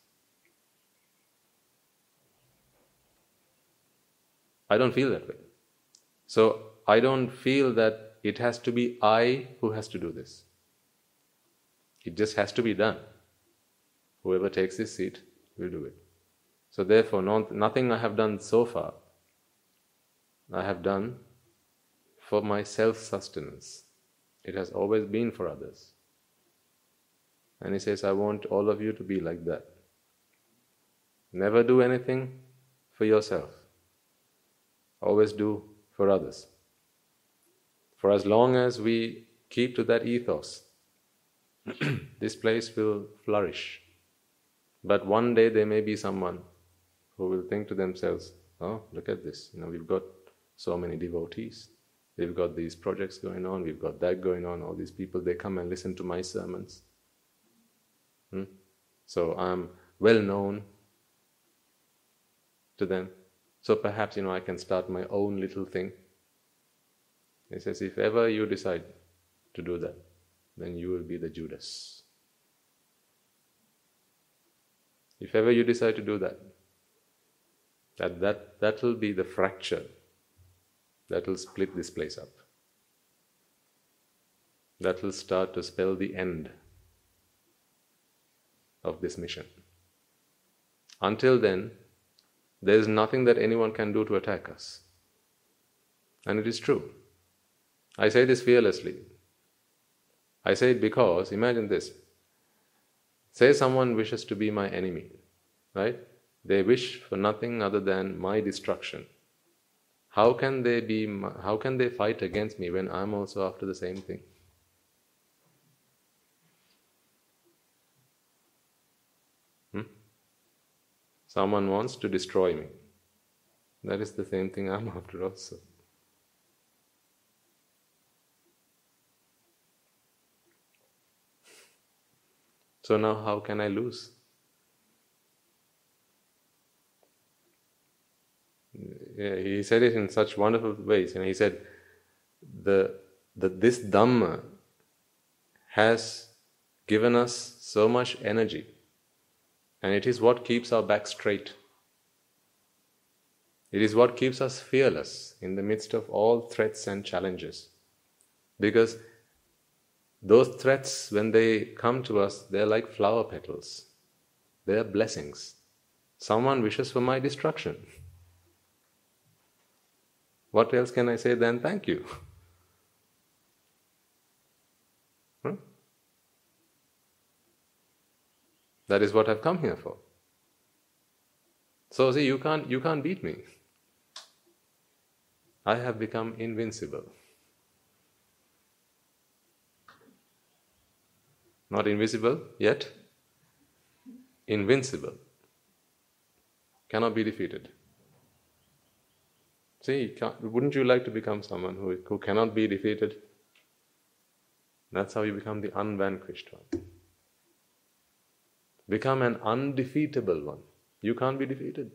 I don't feel that way. So I don't feel that it has to be I who has to do this. It just has to be done. Whoever takes this seat will do it. So therefore, nothing I have done so far, I have done for my self sustenance. It has always been for others. And he says, I want all of you to be like that. Never do anything for yourself, always do for others. For as long as we keep to that ethos, this place will flourish. But one day there may be someone who will think to themselves, oh, look at this, you know, we've got so many devotees. We've got these projects going on, we've got that going on, all these people, they come and listen to my sermons. Hmm? So I'm well known to them. So perhaps, you know, I can start my own little thing. He says, if ever you decide to do that, then you will be the Judas. If ever you decide to do that, that that that will be the fracture that will split this place up. That will start to spell the end of this mission. Until then, there is nothing that anyone can do to attack us. And it is true. I say this fearlessly. I say it because, imagine this. Say someone wishes to be my enemy, right? They wish for nothing other than my destruction. How can they be how can they fight against me when I'm also after the same thing? Hmm? Someone wants to destroy me. That is the same thing I'm after also. So now, how can I lose? He said it in such wonderful ways. And he said, the, the, this Dhamma has given us so much energy, and it is what keeps our back straight. It is what keeps us fearless in the midst of all threats and challenges. Because those threats, when they come to us, they're like flower petals. They're blessings. Someone wishes for my destruction. What else can I say than thank you? Hmm? That is what I've come here for. So see, you can't you can't beat me. I have become invincible. Not invisible yet, invincible. Cannot be defeated. See, wouldn't you like to become someone who, who cannot be defeated? That's how you become the unvanquished one. Become an undefeatable one. You can't be defeated.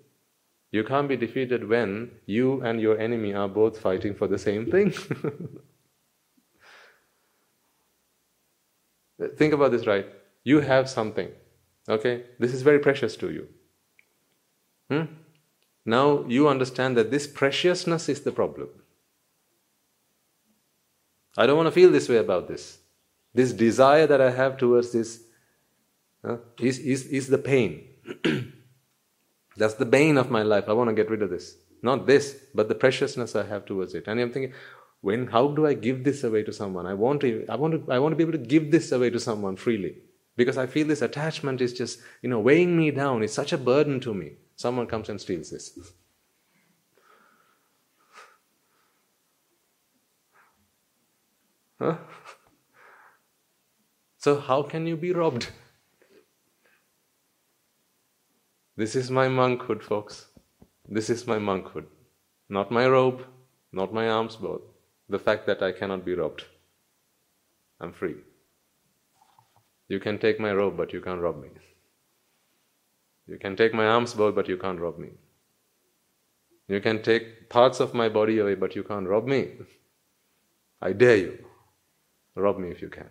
You can't be defeated when you and your enemy are both fighting for the same thing. Think about this, right? You have something, okay? This is very precious to you. Hmm? Now you understand that this preciousness is the problem. I don't want to feel this way about this. This desire that I have towards this uh, is, is, is the pain. That's the bane of my life. I want to get rid of this. Not this, but the preciousness I have towards it. And I'm thinking, when how do I give this away to someone? I want to I want to I want to be able to give this away to someone freely. Because I feel this attachment is just, you know, weighing me down. It's such a burden to me. Someone comes and steals this. Huh? So, how can you be robbed? This is my monkhood, folks. This is my monkhood. Not my robe, not my alms bowl. The fact that I cannot be robbed. I'm free. You can take my robe, but you can't rob me. You can take my alms bowl, but you can't rob me. You can take parts of my body away, but you can't rob me. I dare you. Rob me if you can.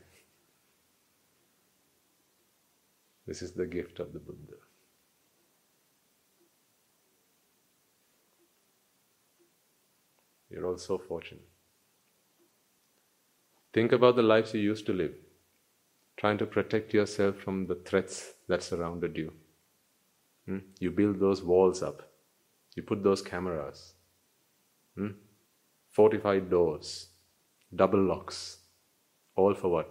This is the gift of the Buddha. You're all so fortunate. Think about the lives you used to live, trying to protect yourself from the threats that surrounded you. Hmm? You build those walls up. You put those cameras. Hmm? Fortified doors. Double locks. All for what?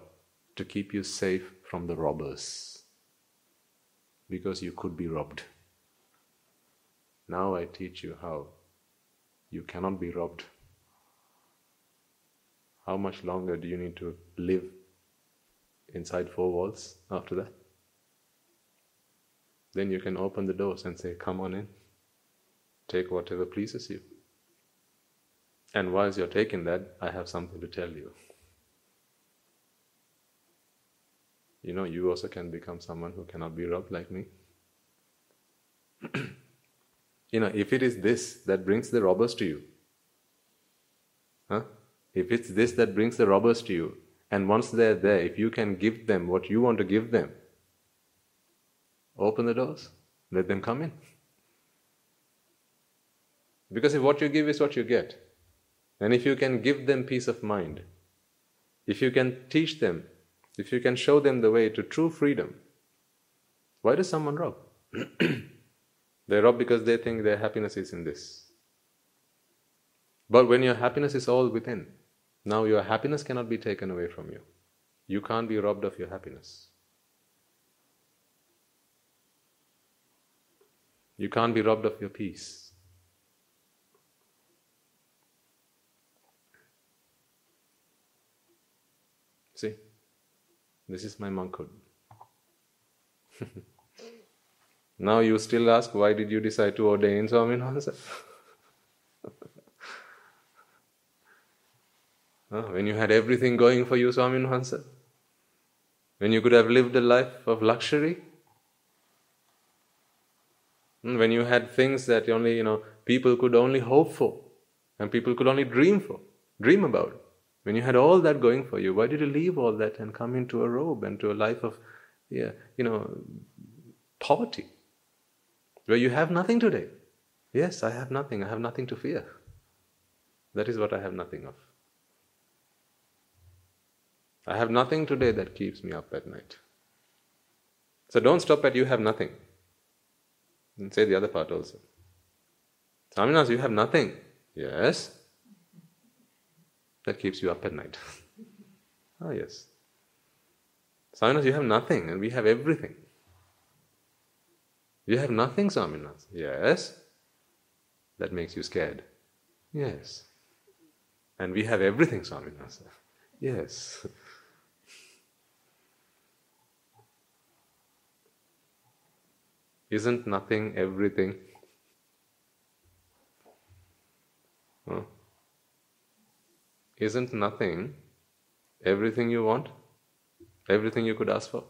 To keep you safe from the robbers because you could be robbed. Now I teach you how you cannot be robbed. How much longer do you need to live inside four walls after that? Then you can open the doors and say, Come on in, take whatever pleases you. And whilst you're taking that, I have something to tell you. You know, you also can become someone who cannot be robbed like me. you know, if it is this that brings the robbers to you, huh? If it's this that brings the robbers to you, and once they're there, if you can give them what you want to give them, open the doors, let them come in. Because if what you give is what you get, and if you can give them peace of mind, if you can teach them, if you can show them the way to true freedom, why does someone rob? they rob because they think their happiness is in this. But when your happiness is all within, now your happiness cannot be taken away from you. You can't be robbed of your happiness. You can't be robbed of your peace. See, this is my monkhood. now you still ask, why did you decide to ordain Swaminathan? when you had everything going for you, Swaminathan? When you could have lived a life of luxury? Hmm, when you had things that only, you know, people could only hope for and people could only dream for, dream about. When you had all that going for you, why did you leave all that and come into a robe and to a life of, yeah, you know, poverty, where you have nothing today? Yes, I have nothing. I have nothing to fear. That is what I have nothing of. I have nothing today that keeps me up at night. So don't stop at you have nothing. And say the other part also. Saminas, you have nothing. Yes that keeps you up at night. ah, yes. Saminas, you have nothing and we have everything. You have nothing, Saminas. Yes. That makes you scared. Yes. And we have everything, Saminas. Yes. Isn't nothing everything? Huh? Isn't nothing everything you want? Everything you could ask for?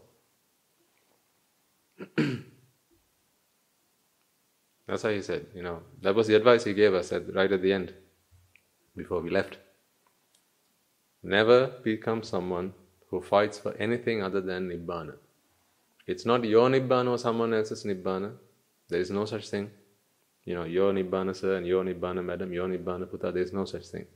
That's how he said, you know, that was the advice he gave us at, right at the end, before we left. Never become someone who fights for anything other than Nibbana. It's not your Nibbana or someone else's Nibbana. There is no such thing. You know, your Nibbana sir and your Nibbana madam, your Nibbana puta, there is no such thing.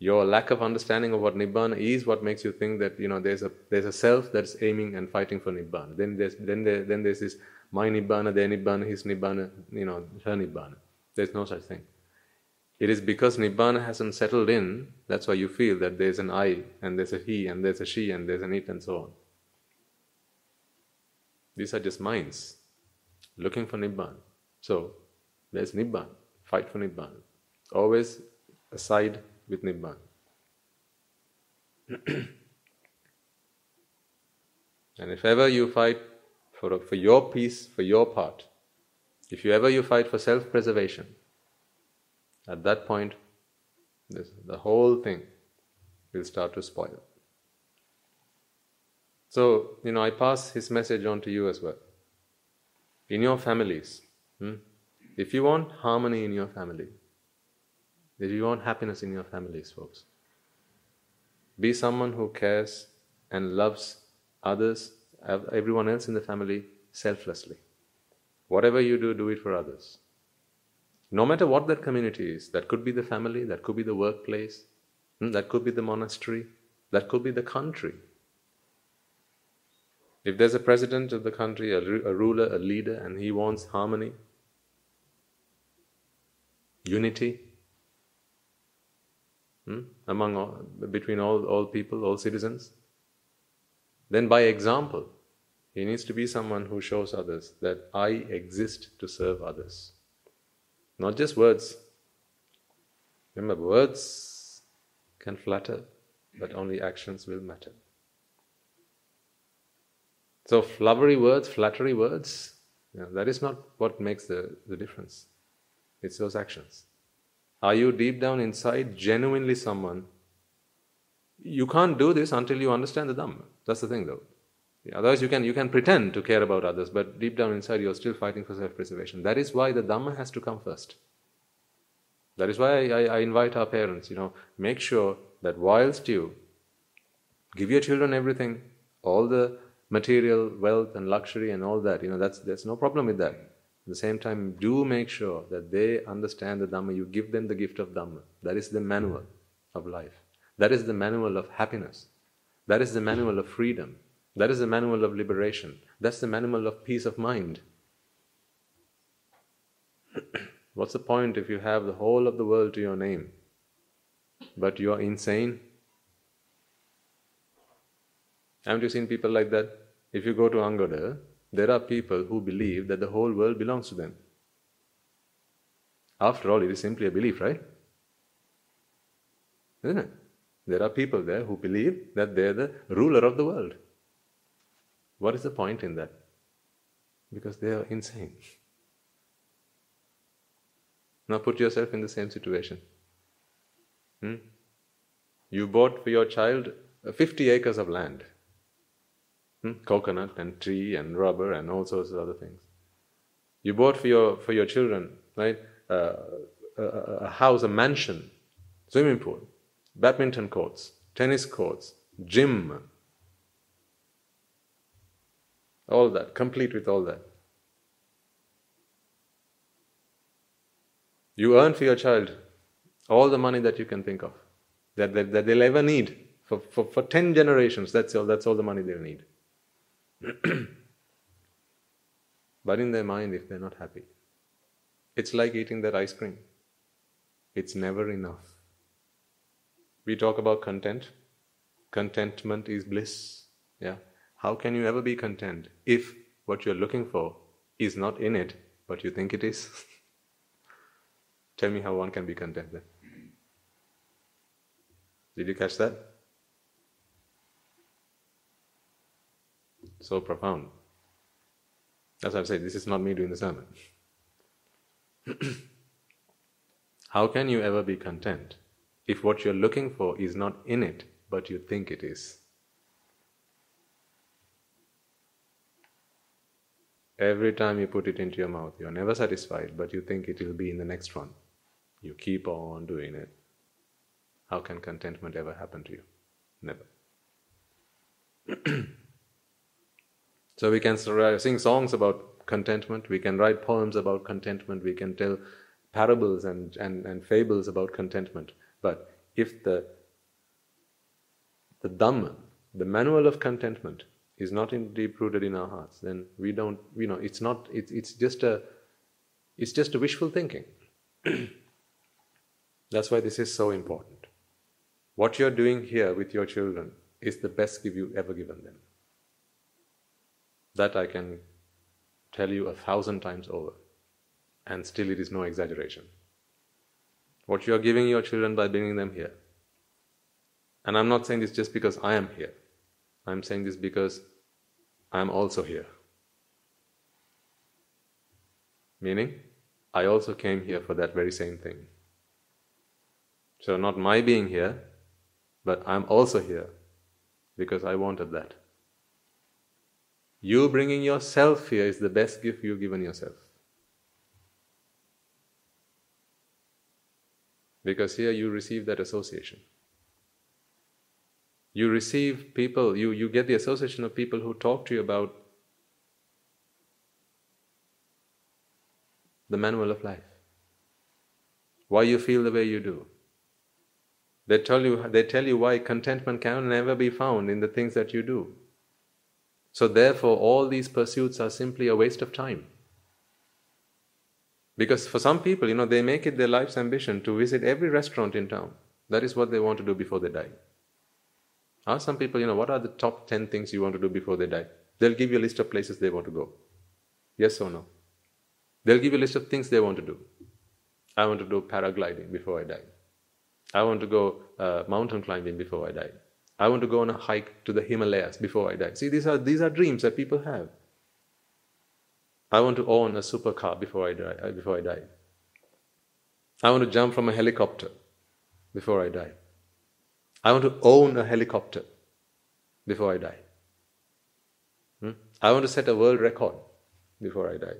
Your lack of understanding of what nibbana is what makes you think that you know there's a there's a self that's aiming and fighting for nibbana. Then there's then there, then there's this my nibbana their nibbana his nibbana you know her nibbana. There's no such thing. It is because nibbana hasn't settled in that's why you feel that there's an i and there's a he and there's a she and there's an it and so on these are just minds looking for nibbana so there's nibbana fight for nibbana always aside with Nibbana. and if ever you fight for, for your peace, for your part, if you ever you fight for self-preservation, at that point, this, the whole thing will start to spoil. So, you know, I pass his message on to you as well. In your families, hmm? if you want harmony in your family, if you want happiness in your families, folks, be someone who cares and loves others, everyone else in the family, selflessly. Whatever you do, do it for others. No matter what that community is, that could be the family, that could be the workplace, hmm, that could be the monastery, that could be the country. If there's a president of the country, a, a ruler, a leader, and he wants harmony, unity, hmm? among all, between all, all people, all citizens. then by example, he needs to be someone who shows others that I exist to serve others. Not just words. Remember, words can flatter, but only actions will matter. So, flowery words, flattery words, you know, that is not what makes the, the difference. It's those actions. Are you deep down inside genuinely someone? You can't do this until you understand the Dhamma. That's the thing, though. Otherwise, you can you can pretend to care about others, but deep down inside, you're still fighting for self-preservation. That is why the Dhamma has to come first. That is why I, I invite our parents. You know, make sure that whilst you give your children everything, all the material wealth and luxury and all that, you know, that's there's no problem with that. At the same time, do make sure that they understand the Dhamma. You give them the gift of Dhamma. That is the manual of life. That is the manual of happiness. That is the manual of freedom. That is the manual of liberation. That's the manual of peace of mind. What's the point if you have the whole of the world to your name, but you are insane? Haven't you seen people like that? If you go to Angoda, there are people who believe that the whole world belongs to them. After all, it is simply a belief, right? Isn't it? There are people there who believe that they're the ruler of the world. What is the point in that? Because they are insane. Now put yourself in the same situation. Hmm? You bought for your child 50 acres of land hmm? coconut and tree and rubber and all sorts of other things. You bought for your, for your children, right, uh, a, a house, a mansion, swimming pool, badminton courts, tennis courts, gym, all that, complete with all that. You earn for your child all the money that you can think of, that, that, that they'll ever need for, for, for 10 generations. That's all, that's all the money they'll need. but in their mind, if they're not happy, it's like eating that ice cream. It's never enough. We talk about content. Contentment is bliss. Yeah. How can you ever be content if what you're looking for is not in it, but you think it is? Tell me how one can be content then. Did you catch that? So profound. That's why I say this is not me doing the sermon. How can you ever be content if what you're looking for is not in it, but you think it is? Every time you put it into your mouth, you're never satisfied, but you think it will be in the next one. You keep on doing it. How can contentment ever happen to you? Never. So we can uh, sing songs about contentment, we can write poems about contentment, we can tell parables and, and, and fables about contentment. But if the, the Dhamma, the manual of contentment, is not in deep rooted in our hearts, then we don't, you know, it's not, it's, it's just a, it's just a wishful thinking. That's why this is so important. What you're doing here with your children is the best gift you've ever given them. That I can tell you a thousand times over, and still it is no exaggeration. What you are giving your children by bringing them here. And I'm not saying this just because I am here, I'm saying this because I'm also here. Meaning, I also came here for that very same thing. So, not my being here, but I'm also here because I wanted that. You bringing yourself here is the best gift you've given yourself. Because here you receive that association. You receive people, you, you get the association of people who talk to you about the manual of life. Why you feel the way you do. They tell you, they tell you why contentment can never be found in the things that you do. So, therefore, all these pursuits are simply a waste of time. Because for some people, you know, they make it their life's ambition to visit every restaurant in town. That is what they want to do before they die. Ask some people, you know, what are the top 10 things you want to do before they die? They'll give you a list of places they want to go. Yes or no? They'll give you a list of things they want to do. I want to do paragliding before I die. I want to go uh, mountain climbing before I die. I want to go on a hike to the Himalayas before I die. See, these are, these are dreams that people have. I want to own a supercar before I die. Uh, before I die. I want to jump from a helicopter before I die. I want to own a helicopter before I die. Hmm? I want to set a world record before I die.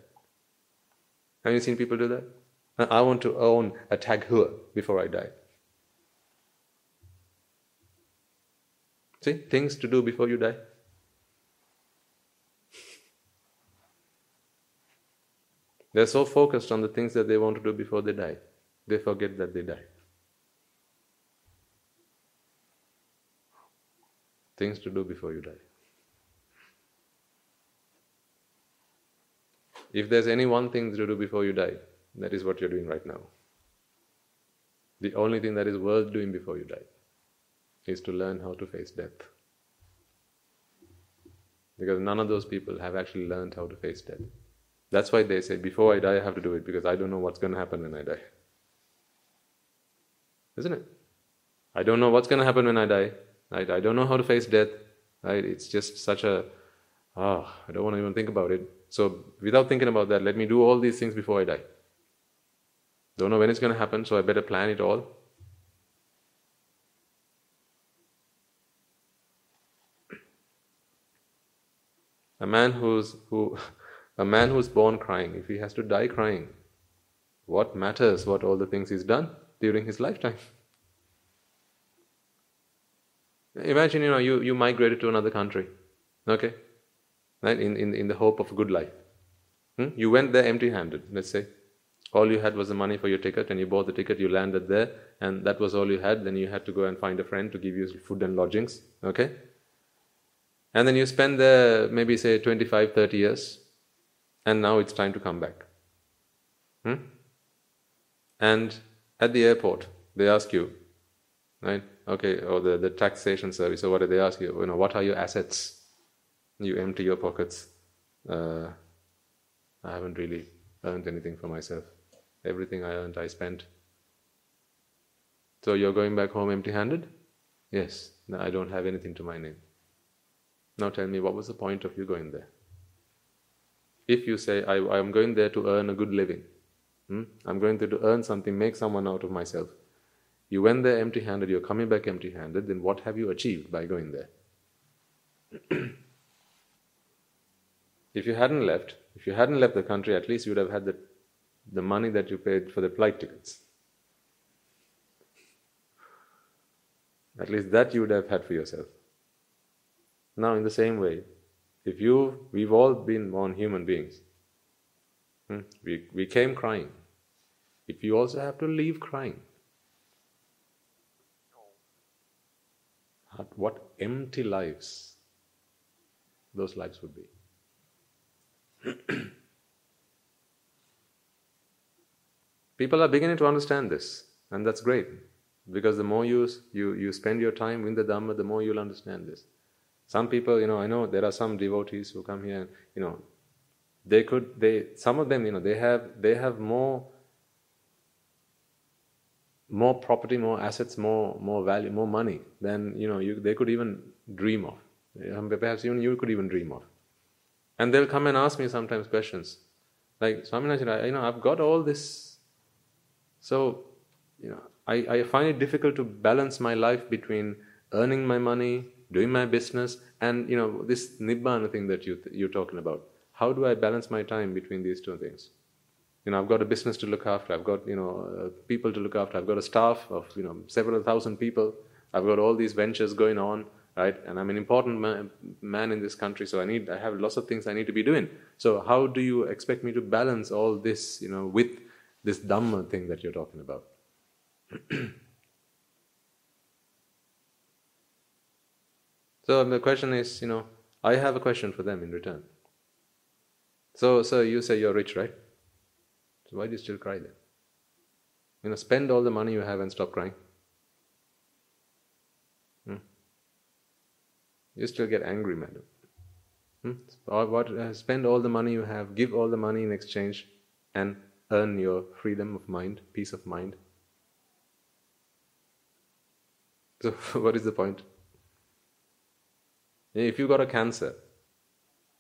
Have you seen people do that? I want to own a Tag Heuer before I die. See, things to do before you die. They're so focused on the things that they want to do before they die, they forget that they die. Things to do before you die. If there's any one thing to do before you die, that is what you're doing right now. The only thing that is worth doing before you die is to learn how to face death. Because none of those people have actually learned how to face death. That's why they say, before I die, I have to do it because I don't know what's going to happen when I die. Isn't it? I don't know what's going to happen when I die. I don't know how to face death. It's just such a, ah, I don't want to even think about it. So, without thinking about that, let me do all these things before I die. Don't know when it's going to happen, so I better plan it all. A man who's who a man who's born crying, if he has to die crying, what matters what all the things he's done during his lifetime? Imagine, you know, you, you migrated to another country, okay? Right? In, in, in the hope of a good life. Hmm? You went there empty handed, let's say. All you had was the money for your ticket, and you bought the ticket, you landed there, and that was all you had. Then you had to go and find a friend to give you food and lodgings, okay? And then you spend there maybe say 25, 30 years, and now it's time to come back. Hmm? And at the airport, they ask you, right? Okay, or the, the taxation service, or what do they ask you? You know, what are your assets? You empty your pockets. Uh, I haven't really earned anything for myself. Everything I earned, I spent. So you're going back home empty handed? Yes, no, I don't have anything to my name. Now tell me, what was the point of you going there? If you say, I, am going there to earn a good living, hmm? I'm going there to earn something, make someone out of myself. You went there empty handed, you're coming back empty handed, then what have you achieved by going there? if you hadn't left, if you hadn't left the country, at least you would have had the, the money that you paid for the flight tickets. At least that you would have had for yourself. Now, in the same way, if you, we've all been born human beings. Hmm? We, we came crying. If you also have to leave crying, what empty lives those lives would be. People are beginning to understand this, and that's great because the more you, you, you spend your time in the Dhamma, the more you'll understand this. Some people, you know, I know there are some devotees who come here and, you know, they could, they, some of them, you know, they have, they have more, more property, more assets, more, more value, more money than, you know, you, they could even dream of. Um, perhaps even you could even dream of. And they'll come and ask me sometimes questions. Like, Swaminathan, you know, I've got all this. So, you know, I, I find it difficult to balance my life between earning my money, doing my business, and you know this nibbana thing that you you're talking about. How do I balance my time between these two things? You know, I've got a business to look after. I've got you know uh, people to look after. I've got a staff of you know several thousand people. I've got all these ventures going on, right? And I'm an important man, man in this country, so I need I have lots of things I need to be doing. So how do you expect me to balance all this, you know, with this dhamma thing that you're talking about? So the question is, you know, I have a question for them in return. So, so you say you're rich, right? So why do you still cry then? You know, spend all the money you have and stop crying. Hmm? You still get angry, madam. Hmm? What, uh, spend all the money you have, give all the money in exchange, and earn your freedom of mind, peace of mind. So, what is the point? If you got a cancer,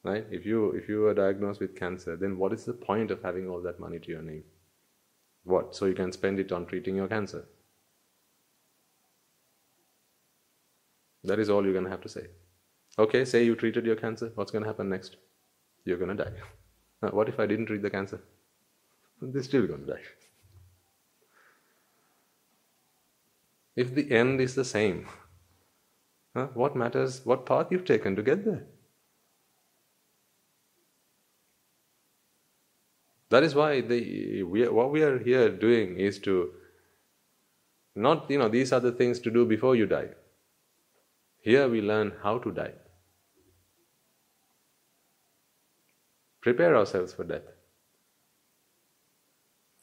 right? If you if you are diagnosed with cancer, then what is the point of having all that money to your name? What? So you can spend it on treating your cancer. That is all you're going to have to say. Okay, say you treated your cancer. What's going to happen next? You're going to die. Now, what if I didn't treat the cancer? They're still going to die. If the end is the same, huh, what matters what path you've taken to get there? That is why the, we, what we are here doing is to not, you know, these are the things to do before you die. Here we learn how to die. Prepare ourselves for death.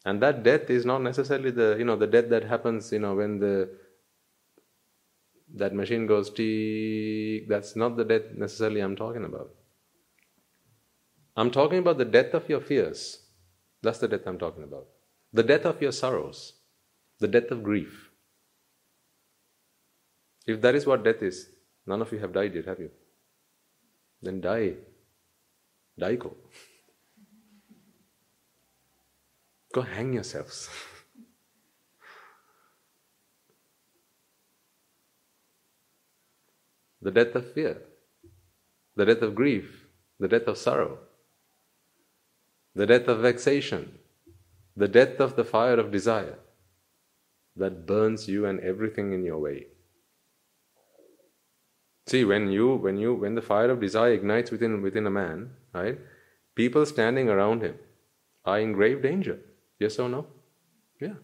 And that death is not necessarily the, you know, the death that happens, you know, when the that machine goes tick, that's not the death necessarily I'm talking about. I'm talking about the death of your fears. That's the death I'm talking about. The death of your sorrows, the death of grief. If that is what death is, none of you have died yet, have you? Then die. Go. Go hang yourselves. the death of fear, the death of grief, the death of sorrow, the death of vexation, the death of the fire of desire that burns you and everything in your way. See, when you, when you, when the fire of desire ignites within within a man, right? People standing around him are in grave danger. Yes or no? Yeah.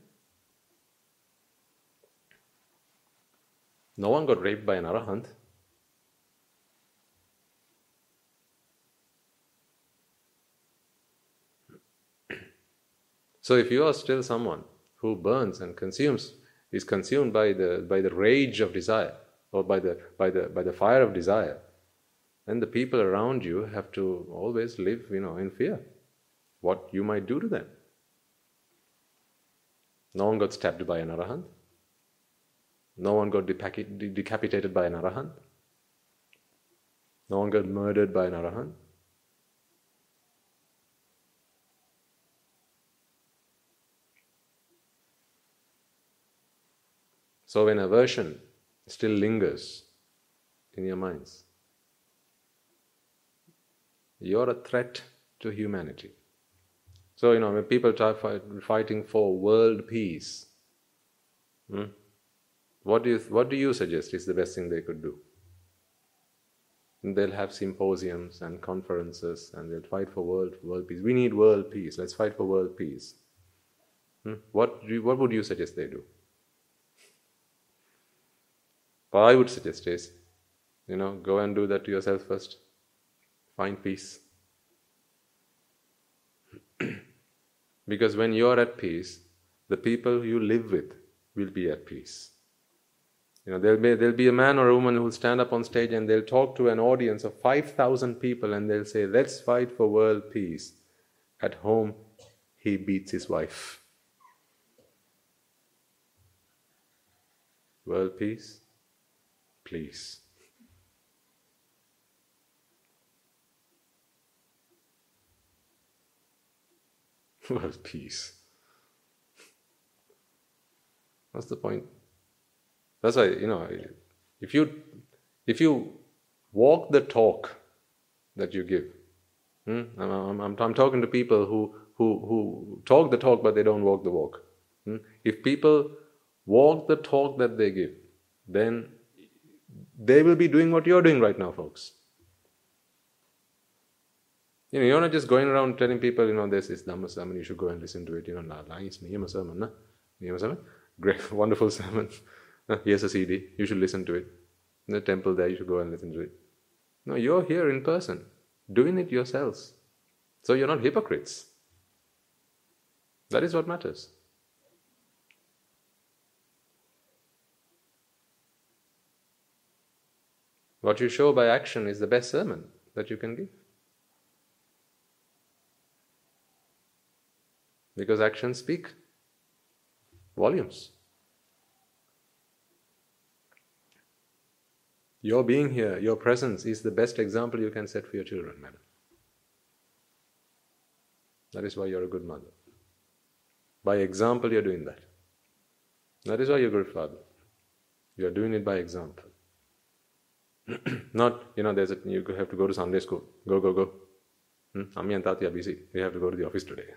No one got raped by an arahant. So if you are still someone who burns and consumes, is consumed by the by the rage of desire or by the by the by the fire of desire, then the people around you have to always live, you know, in fear. What you might do to them. No one got stabbed by an arahant. No one got decapitated by an arahant. No one got murdered by an arahant. So when aversion still lingers in your minds, you're a threat to humanity. So, you know, when people are fight, fighting for world peace, hmm, what, do you, what do you suggest is the best thing they could do? They'll have symposiums and conferences and they'll fight for world, world peace. We need world peace. Let's fight for world peace. Hmm? What, you, what would you suggest they do? What I would suggest is, you know, go and do that to yourself first. Find peace. because when you're at peace, the people you live with will be at peace. You know, there'll be, there'll be a man or a woman who will stand up on stage and they'll talk to an audience of 5,000 people and they'll say, Let's fight for world peace. At home, he beats his wife. World peace? Please. What peace? What's the point? That's why, you know, if you if you walk the talk that you give, hmm? I'm, I'm, I'm, talking to people who, who, who talk the talk but they don't walk the walk. Hmm? If people walk the talk that they give, then they will be doing what you're doing right now, folks. You know, you're not just going around telling people, you know, this is Dhamma sermon, you should go and listen to it. You know, nah, nice, Niyama sermon, na? Niyama sermon? Great, wonderful sermon. Here's a CD, you should listen to it. In the temple there, you should go and listen to it. No, you're here in person, doing it yourselves. So you're not hypocrites. That is what matters. What you show by action is the best sermon that you can give. Because actions speak volumes. Your being here, your presence is the best example you can set for your children, madam. That is why you're a good mother. By example, you're doing that. That is why you're a good father. You are doing it by example. Not, you know, there's a, you have to go to Sunday school. Go, go, go. Hmm? Ammi and Tati are busy. We have to go to the office today.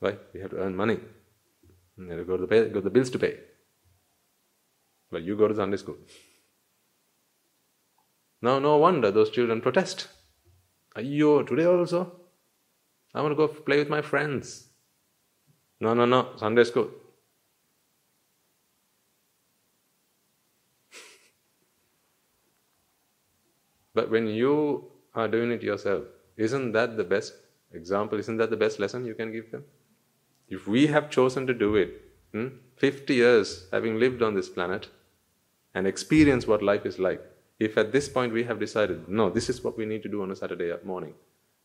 Right? We have to earn money. We have to go to the, pay, go to the bills to pay. But you go to Sunday school. Now, no wonder those children protest. you today also? I want to go play with my friends. No, no, no, Sunday school. But when you are doing it yourself, isn't that the best example? Isn't that the best lesson you can give them? If we have chosen to do it, hmm, 50 years having lived on this planet and experienced what life is like, if at this point we have decided, no, this is what we need to do on a Saturday morning,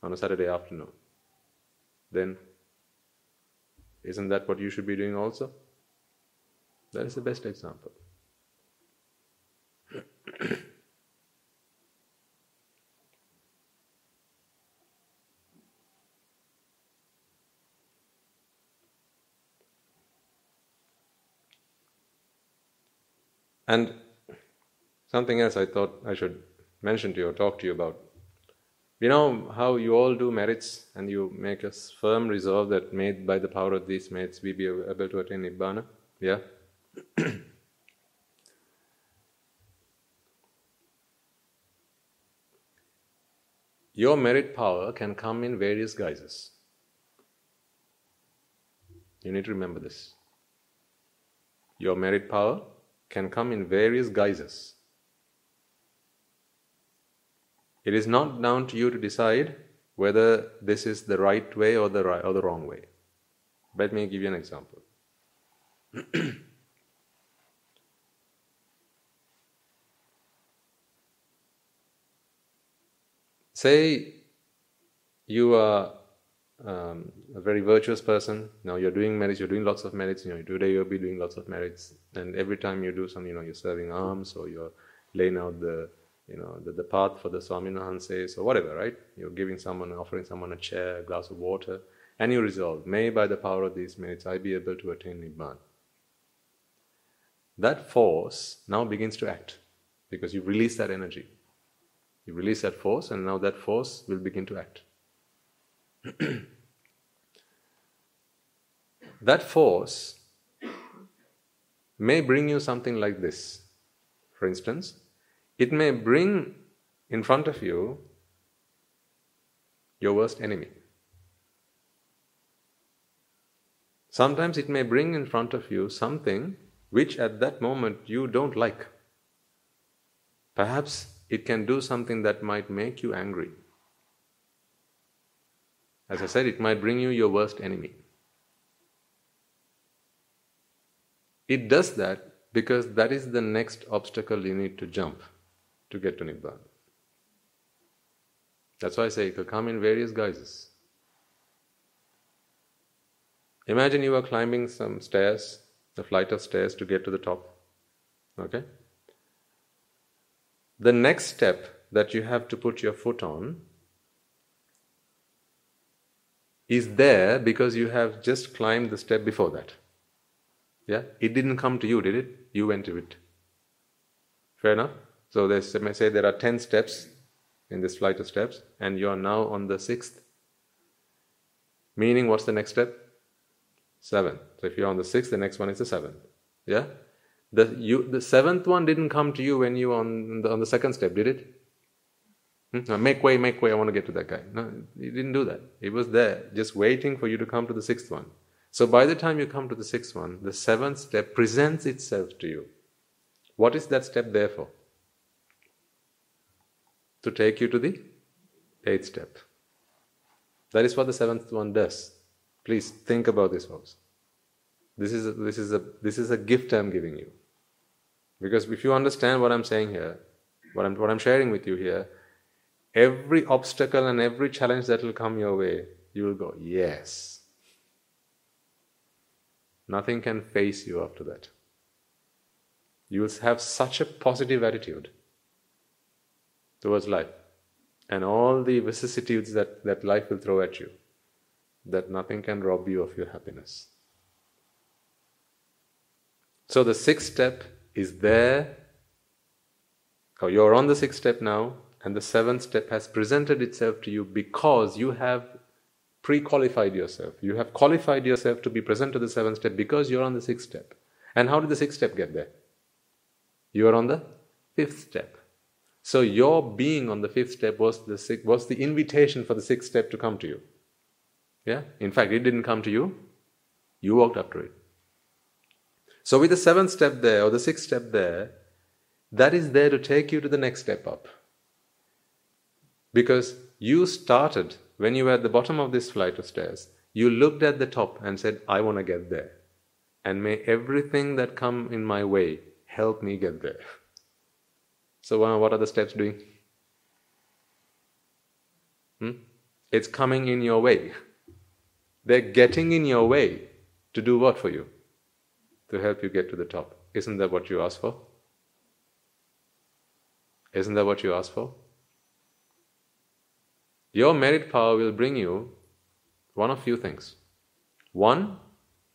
on a Saturday afternoon, then isn't that what you should be doing also? That is the best example. And something else I thought I should mention to you or talk to you about you know how you all do merits and you make a firm resolve that made by the power of these merits we be able to attain Nibbana? Yeah? Your merit power can come in various guises. You need to remember this. Your merit power can come in various guises. It is not down to you to decide whether this is the right way or the, right, or the wrong way. Let me give you an example. Say you are um, a very virtuous person. Now you're doing merits, you're doing lots of merits. You know, today you'll be doing lots of merits, and every time you do something, you know, you're serving alms or you're laying out the you know, the, the path for the Swaminahanses or whatever, right? You're giving someone, offering someone a chair, a glass of water, and you resolve, may by the power of these merits I be able to attain Nibbana. That force now begins to act because you release that energy. You release that force, and now that force will begin to act. that force may bring you something like this. For instance, it may bring in front of you your worst enemy. Sometimes it may bring in front of you something which at that moment you don't like. Perhaps it can do something that might make you angry. As I said, it might bring you your worst enemy. It does that because that is the next obstacle you need to jump to get to Nibbana. That's why I say it will come in various guises. Imagine you are climbing some stairs, a flight of stairs to get to the top. Okay? The next step that you have to put your foot on is there because you have just climbed the step before that. Yeah? It didn't come to you, did it? You went to it. Fair enough? So they may say there are 10 steps in this flight of steps, and you are now on the sixth. Meaning, what's the next step? Seven. So if you're on the sixth, the next one is the seventh. Yeah? The, you, the seventh one didn't come to you when you on the, on the second step, did it? Hmm? make way, make way, I want to get to that guy. No, he didn't do that. He was there, just waiting for you to come to the sixth one. So by the time you come to the sixth one, the seventh step presents itself to you. What is that step there for? to take you to the eighth step. That is what the seventh one does. Please think about this, folks. This is a, this is a this is a gift I'm giving you. Because if you understand what I'm saying here, what I'm, what I'm sharing with you here, every obstacle and every challenge that will come your way, you will go, yes. Nothing can face you after that. You will have such a positive attitude towards life and all the vicissitudes that, that life will throw at you that nothing can rob you of your happiness. So the sixth step is there. Oh, you're on the sixth step now, and the seventh step has presented itself to you because you have pre qualified yourself. You have qualified yourself to be present to the seventh step because you're on the sixth step. And how did the sixth step get there? You are on the fifth step. So your being on the fifth step was the, was the invitation for the sixth step to come to you. Yeah? In fact, it didn't come to you, you walked up to it. So, with the seventh step there or the sixth step there, that is there to take you to the next step up. Because you started, when you were at the bottom of this flight of stairs, you looked at the top and said, I want to get there. And may everything that come in my way help me get there. So, what are the steps doing? Hmm? It's coming in your way. They're getting in your way to do what for you? To help you get to the top. Isn't that what you asked for? Isn't that what you asked for? Your merit power will bring you one of few things. One,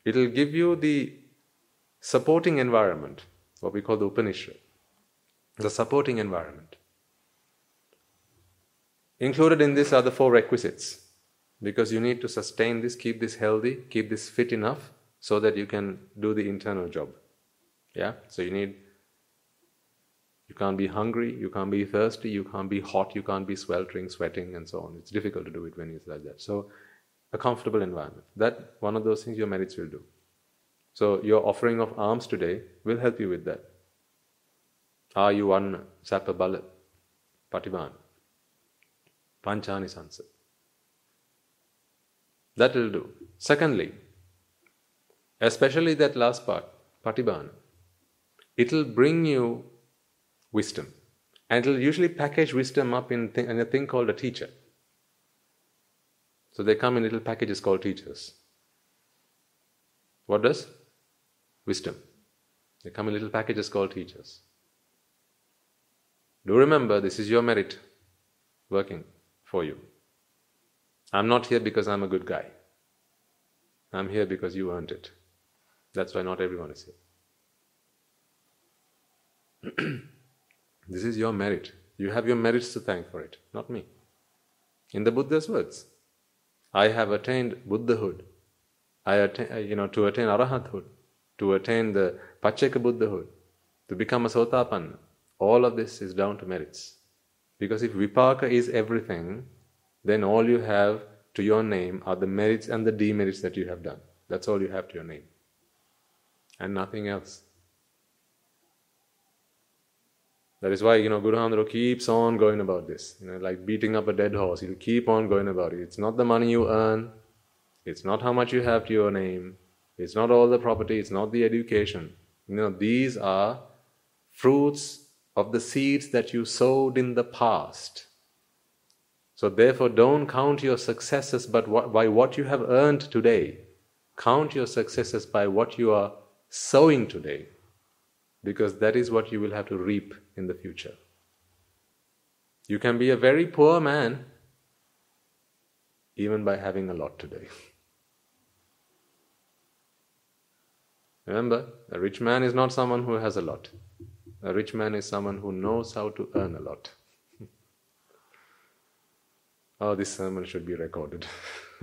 it'll give you the supporting environment, what we call the Upanissaya, the supporting environment. Included in this are the four requisites because you need to sustain this, keep this healthy, keep this fit enough so that you can do the internal job. Yeah? So you need, you can't be hungry, you can't be thirsty, you can't be hot, you can't be sweltering, sweating, and so on. It's difficult to do it when it's like that. So, a comfortable environment. That one of those things your merits will do. So, your offering of alms today will help you with that. Are you one sapabala, pativan, panchani sansa? That will do. Secondly, especially that last part, Patibana, it will bring you wisdom. And it will usually package wisdom up in, th- in a thing called a teacher. So they come in little packages called teachers. What does? Wisdom. They come in little packages called teachers. Do remember, this is your merit working for you. I'm not here because I'm a good guy. I'm here because you earned it. That's why not everyone is here. this is your merit. You have your merits to thank for it, not me. In the Buddha's words, I have attained Buddhahood. I attain, uh, you know, to attain Arahathood, to attain the Pacceka Buddhahood, to become a Sotapanna. All of this is down to merits. Because if Vipaka is everything, then all you have to your name are the merits and the demerits that you have done. That's all you have to your name. And nothing else. That is why, you know, Guru Hamdro keeps on going about this. You know, like beating up a dead horse. He'll keep on going about it. It's not the money you earn. It's not how much you have to your name. It's not all the property. It's not the education. You know, these are fruits of the seeds that you sowed in the past. So, therefore, don't count your successes but what, by what you have earned today. Count your successes by what you are sowing today, because that is what you will have to reap in the future. You can be a very poor man even by having a lot today. Remember, a rich man is not someone who has a lot. A rich man is someone who knows how to earn a lot. Oh, this sermon should be recorded.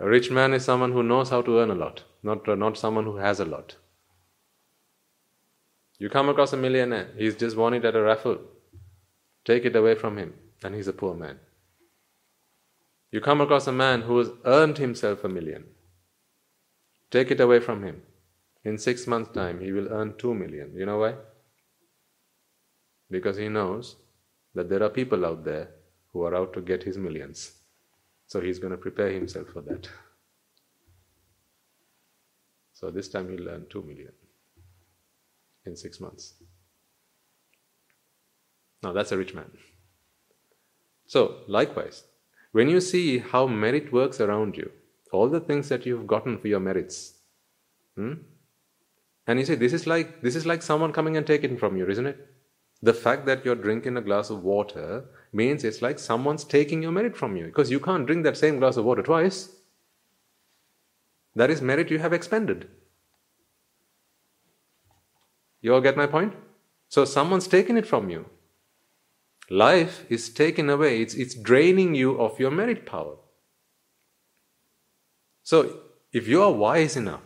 a rich man is someone who knows how to earn a lot, not, not someone who has a lot. You come across a millionaire, he's just won it at a raffle. Take it away from him, and he's a poor man. You come across a man who has earned himself a million. Take it away from him. In six months' time, he will earn two million. You know why? because he knows that there are people out there who are out to get his millions. So he's going to prepare himself for that. So this time he'll earn 2 million in six months. Now that's a rich man. So, likewise, when you see how merit works around you, all the things that you've gotten for your merits, hmm? and you say, this is like this is like someone coming and taking from you, isn't it? The fact that you're drinking a glass of water means it's like someone's taking your merit from you because you can't drink that same glass of water twice. That is merit you have expended. You all get my point? So someone's taken it from you. Life is taken away, it's, it's draining you of your merit power. So if you are wise enough,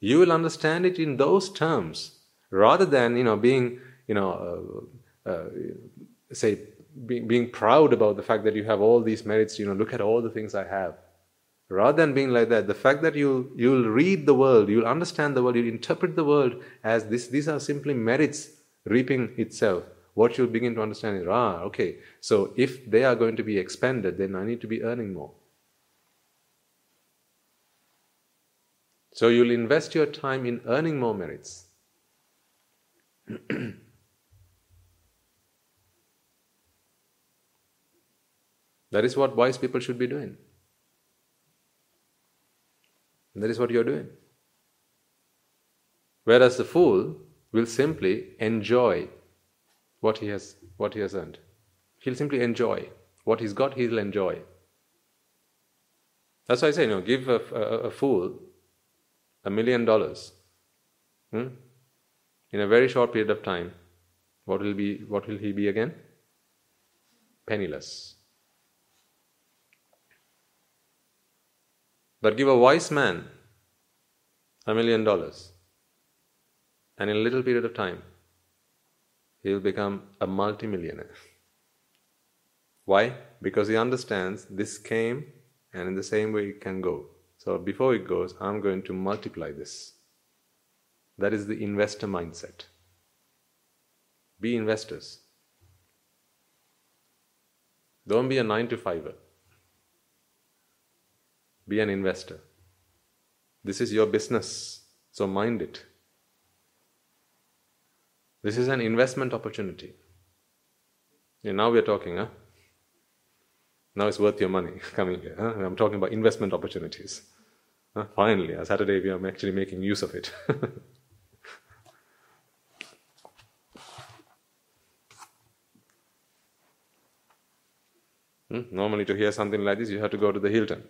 you will understand it in those terms rather than you know being you know uh, uh, say being, being proud about the fact that you have all these merits you know look at all the things i have rather than being like that the fact that you you'll read the world you'll understand the world you'll interpret the world as this these are simply merits reaping itself. What you'll begin to understand is ah okay so if they are going to be expended then i need to be earning more. So you'll invest your time in earning more merits. That is what wise people should be doing and that is what you're doing. Whereas the fool will simply enjoy what he has what he has earned. He'll simply enjoy what he's got. He'll enjoy. That's why I say, you know, give a, a, a fool a million dollars hmm? in a very short period of time. What will be? What will he be again? Penniless. But give a wise man a million dollars, and in a little period of time, he will become a multimillionaire. Why? Because he understands this came and in the same way it can go. So before it goes, I'm going to multiply this. That is the investor mindset. Be investors. Don't be a nine to fiver. Be an investor. This is your business, so mind it. This is an investment opportunity. And now we're talking, huh? Now it's worth your money coming here. Huh? I'm talking about investment opportunities. Huh? Finally, on Saturday we are actually making use of it. hmm? Normally, to hear something like this, you have to go to the Hilton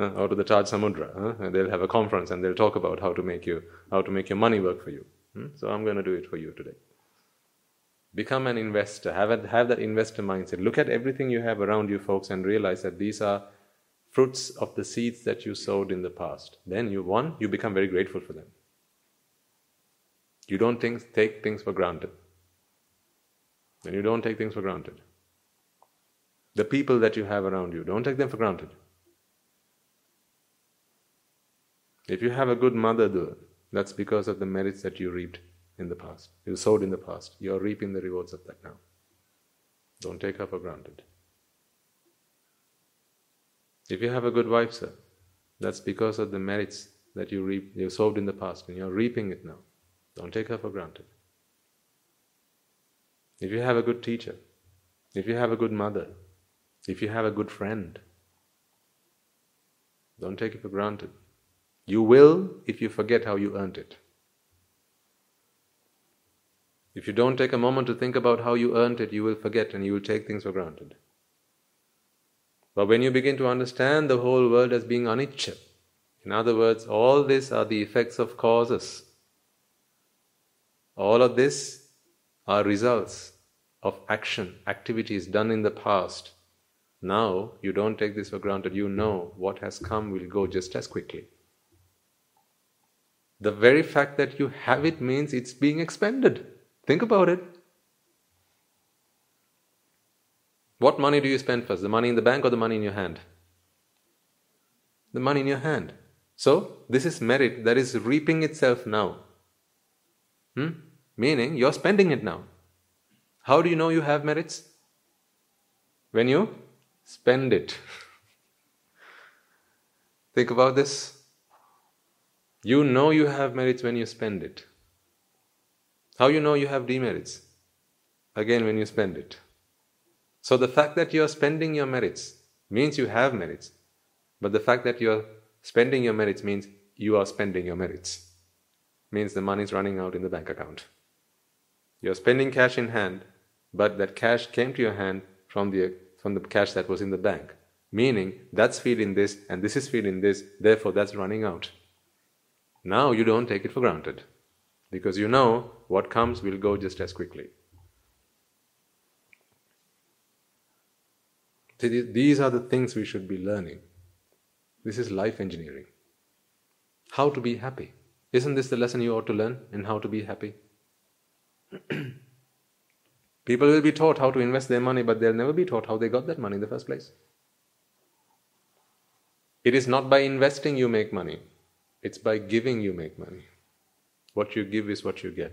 uh, out of the Taj Samudra. Uh, they'll have a conference and they'll talk about how to make you how to make your money work for you. Hmm? So I'm going to do it for you today. Become an investor. Have a, have that investor mindset. Look at everything you have around you, folks, and realize that these are fruits of the seeds that you sowed in the past. Then you one you become very grateful for them. You don't think, take things for granted. Then you don't take things for granted. The people that you have around you, don't take them for granted. If you have a good mother, though, that's because of the merits that you reaped in the past. You sowed in the past. You're reaping the rewards of that now. Don't take her for granted. If you have a good wife, sir, that's because of the merits that you reap, you sowed in the past, and you're reaping it now. Don't take her for granted. If you have a good teacher, if you have a good mother, if you have a good friend, don't take it for granted. You will if you forget how you earned it. If you don't take a moment to think about how you earned it, you will forget and you will take things for granted. But when you begin to understand the whole world as being anicca, in other words, all this are the effects of causes. All of this are results of action, activities done in the past. Now you don't take this for granted. You know what has come will go just as quickly. The very fact that you have it means it's being expended. Think about it. What money do you spend first? The money in the bank or the money in your hand? The money in your hand. So, this is merit that is reaping itself now. Hmm? Meaning, you're spending it now. How do you know you have merits? When you spend it. Think about this. You know you have merits when you spend it. How you know you have demerits? Again, when you spend it. So the fact that you are spending your merits means you have merits. But the fact that you are spending your merits means you are spending your merits. Means the money is running out in the bank account. You are spending cash in hand, but that cash came to your hand from the from the cash that was in the bank. Meaning that's feeding this and this is feeding this, therefore that's running out. Now you don't take it for granted because you know what comes will go just as quickly. These are the things we should be learning. This is life engineering. How to be happy. Isn't this the lesson you ought to learn in how to be happy? People will be taught how to invest their money, but they'll never be taught how they got that money in the first place. It is not by investing you make money, it's by giving you make money. What you give is what you get.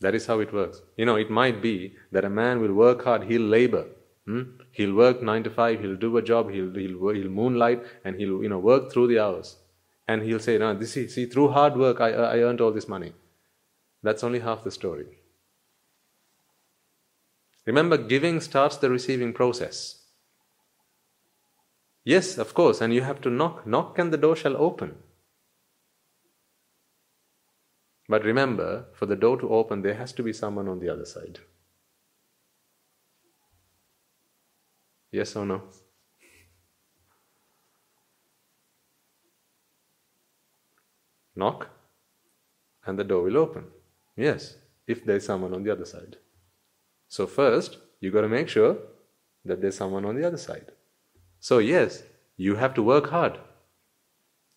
That is how it works. You know, it might be that a man will work hard, he'll labor. Hmm? He'll work nine to five, he'll do a job, he'll, he'll, he'll moonlight, and he'll you know, work through the hours. And he'll say, no, this, is see, through hard work, I, I earned all this money. That's only half the story. Remember, giving starts the receiving process. Yes, of course, and you have to knock. Knock and the door shall open. But remember, for the door to open, there has to be someone on the other side. Yes or no? Knock, and the door will open. Yes, if there's someone on the other side. So, first, you got to make sure that there's someone on the other side. So, yes, you have to work hard.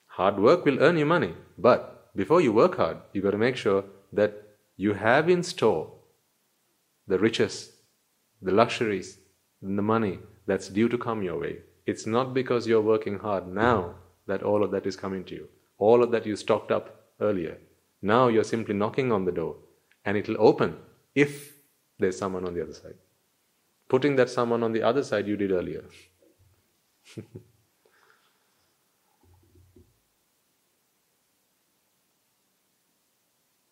Hard work will earn you money, but before you work hard, you got to make sure that you have in store the riches, the luxuries, the money that's due to come your way. It's not because you're working hard now that all of that is coming to you. All of that you stocked up earlier. Now you're simply knocking on the door and it'll open if there's someone on the other side. Putting that someone on the other side you did earlier.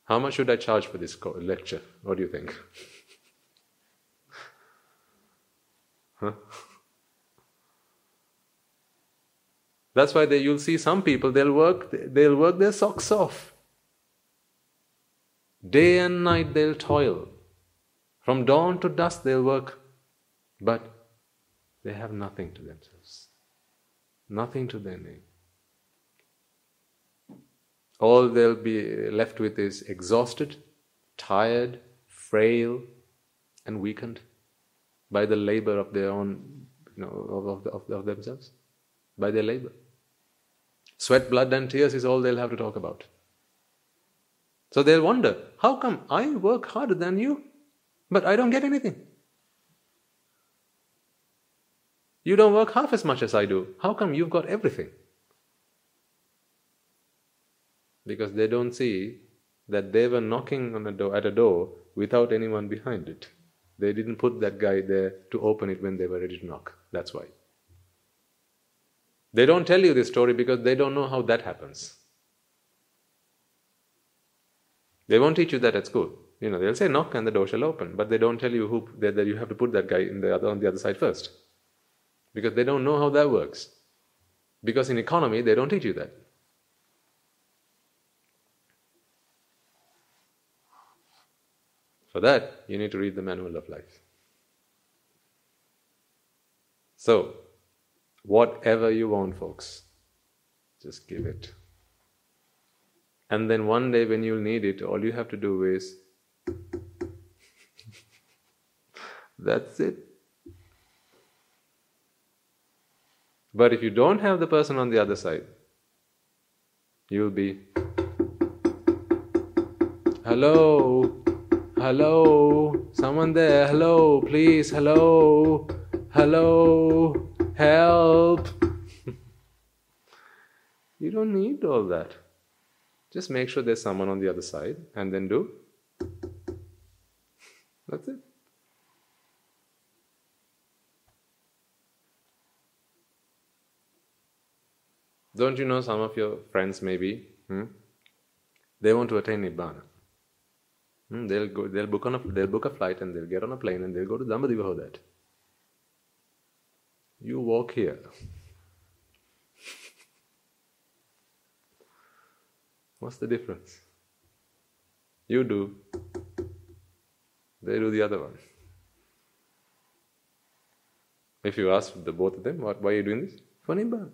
How much should I charge for this lecture? What do you think? huh? That's why they, you'll see some people they'll work they'll work their socks off. Day and night they'll toil. From dawn to dusk they'll work, but they have nothing to themselves, nothing to their name. All they'll be left with is exhausted, tired, frail, and weakened by the labor of their own, you know, of, of, of themselves, by their labor. Sweat, blood, and tears is all they'll have to talk about. So they'll wonder, how come I work harder than you, but I don't get anything? You don't work half as much as I do. How come you've got everything? Because they don't see that they were knocking on a door, at a door without anyone behind it. They didn't put that guy there to open it when they were ready to knock. That's why. They don't tell you this story because they don't know how that happens. They won't teach you that at school. You know, they'll say knock and the door shall open, but they don't tell you who that, that you have to put that guy in the other, on the other side first, because they don't know how that works. Because in economy they don't teach you that. For that, you need to read the manual of life. So, Whatever you want, folks, just give it. And then one day when you'll need it, all you have to do is that's it. But if you don't have the person on the other side, you'll be hello, hello, someone there, hello, please, hello, hello. Help! you don't need all that. Just make sure there's someone on the other side and then do. That's it. Don't you know some of your friends maybe Hmm? They want to attain Nibbana. Hmm? They'll, go, they'll, book on a, they'll book a flight and they'll get on a plane and they'll go to Dambadiva that. You walk here. What's the difference? You do, they do the other one. If you ask the both of them, what, why are you doing this? For Nibbana.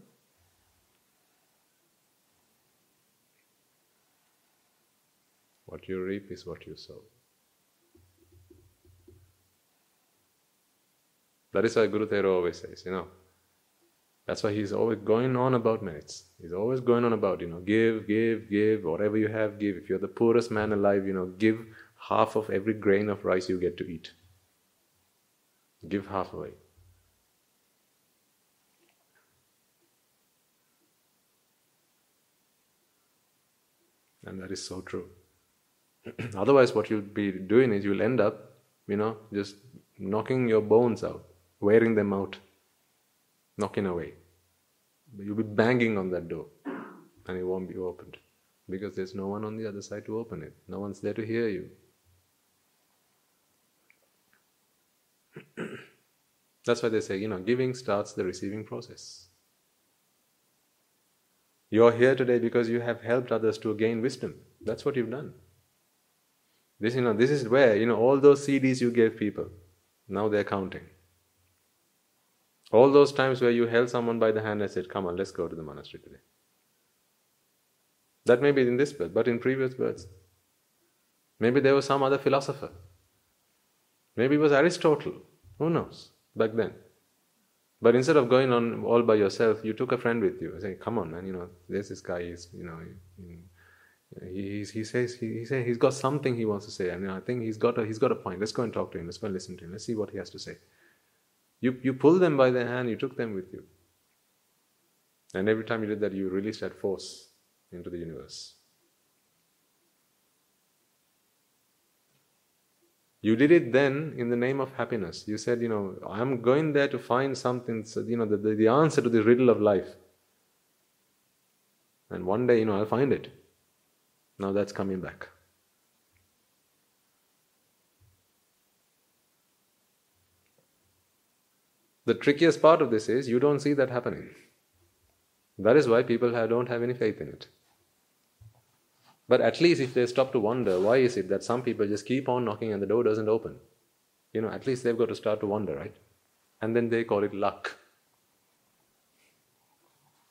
What you reap is what you sow. That is why Guru Thero always says, you know. That's why he's always going on about merits. He's always going on about, you know, give, give, give, whatever you have, give. If you're the poorest man alive, you know, give half of every grain of rice you get to eat. Give half away. And that is so true. Otherwise, what you'll be doing is you'll end up, you know, just knocking your bones out, wearing them out, knocking away. You'll be banging on that door and it won't be opened because there's no one on the other side to open it. No one's there to hear you. That's why they say, you know, giving starts the receiving process. You're here today because you have helped others to gain wisdom. That's what you've done. This, you know, this is where, you know, all those CDs you gave people, now they're counting. All those times where you held someone by the hand and said, Come on, let's go to the monastery today. That may be in this birth, but in previous births. Maybe there was some other philosopher. Maybe it was Aristotle. Who knows? Back then. But instead of going on all by yourself, you took a friend with you. I say, come on, man, you know, there's this guy, he's, you know, he, he says he, he says he's got something he wants to say, and I think he's got a he's got a point. Let's go and talk to him. Let's go and listen to him. Let's see what he has to say. You you pulled them by the hand. You took them with you, and every time you did that, you released that force into the universe. You did it then in the name of happiness. You said, you know, I'm going there to find something, you know, the, the, the answer to the riddle of life. And one day, you know, I'll find it. Now that's coming back. The trickiest part of this is you don't see that happening. That is why people don't have any faith in it. But at least if they stop to wonder, why is it that some people just keep on knocking and the door doesn't open? You know, at least they've got to start to wonder, right? And then they call it luck.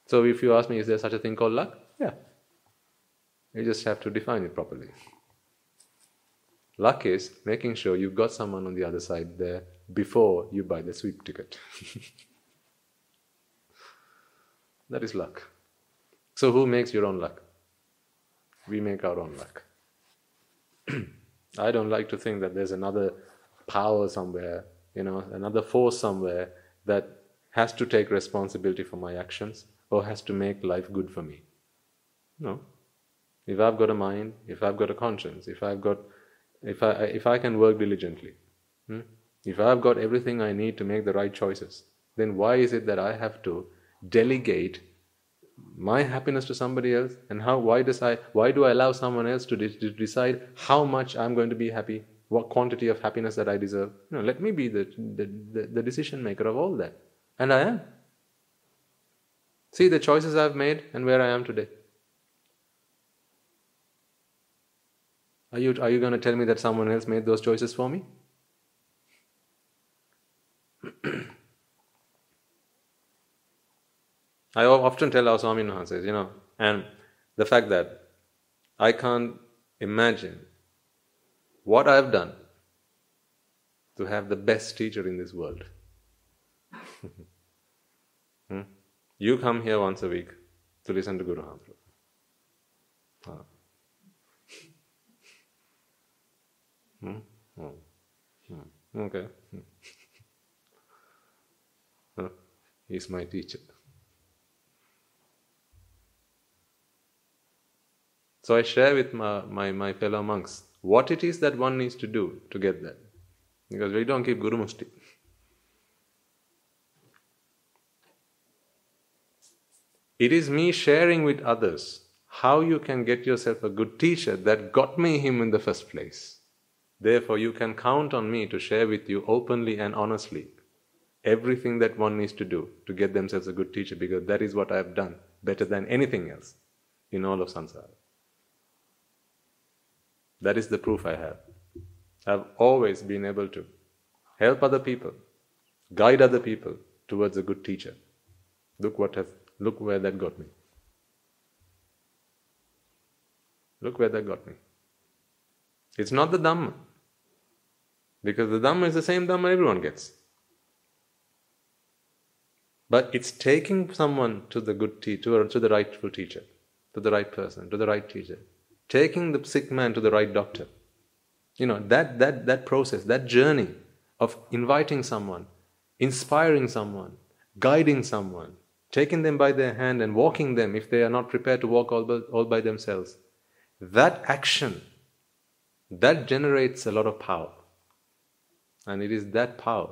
So if you ask me, is there such a thing called luck? Yeah. You just have to define it properly. Luck is making sure you've got someone on the other side there before you buy the sweep ticket. that is luck. So, who makes your own luck? we make our own luck. I don't like to think that there's another power somewhere, you know, another force somewhere that has to take responsibility for my actions or has to make life good for me. No. If I've got a mind, if I've got a conscience, if I've got, if I, if I can work diligently, hmm? if I've got everything I need to make the right choices, then why is it that I have to delegate my happiness to somebody else? And how why I why do I allow someone else to, de- to decide how much I'm going to be happy what quantity of happiness that I deserve? Let me be the, the, the, the decision maker of all that. And I am. See the choices I've made and where I am today are you are you going to tell me that someone else made those choices for me I often tell our Swami says, you know, and the fact that I can't imagine what I've done to have the best teacher in this world. hmm? You come here once a week to listen to Guru Hamra. Hmm? Oh. Hmm. Okay. Hmm. He's my teacher. So I share with my, my, my, fellow monks what it is that one needs to do to get that. Because we don't keep Guru Musti. It is me sharing with others how you can get yourself a good teacher that got me him in the first place. Therefore, you can count on me to share with you openly and honestly everything that one needs to do to get themselves a good teacher because that is what I have done better than anything else in all of samsara. That is the proof I have. I've always been able to help other people, guide other people towards a good teacher. Look what has look where that got me. Look where that got me. It's not the Dhamma. Because the Dhamma is the same Dhamma everyone gets. But it's taking someone to the good teacher, to the rightful teacher, to the right person, to the right teacher. Taking the sick man to the right doctor. You know, that, that, that process, that journey of inviting someone, inspiring someone, guiding someone, taking them by their hand and walking them if they are not prepared to walk all by, all by themselves. That action, that generates a lot of power. And it is that power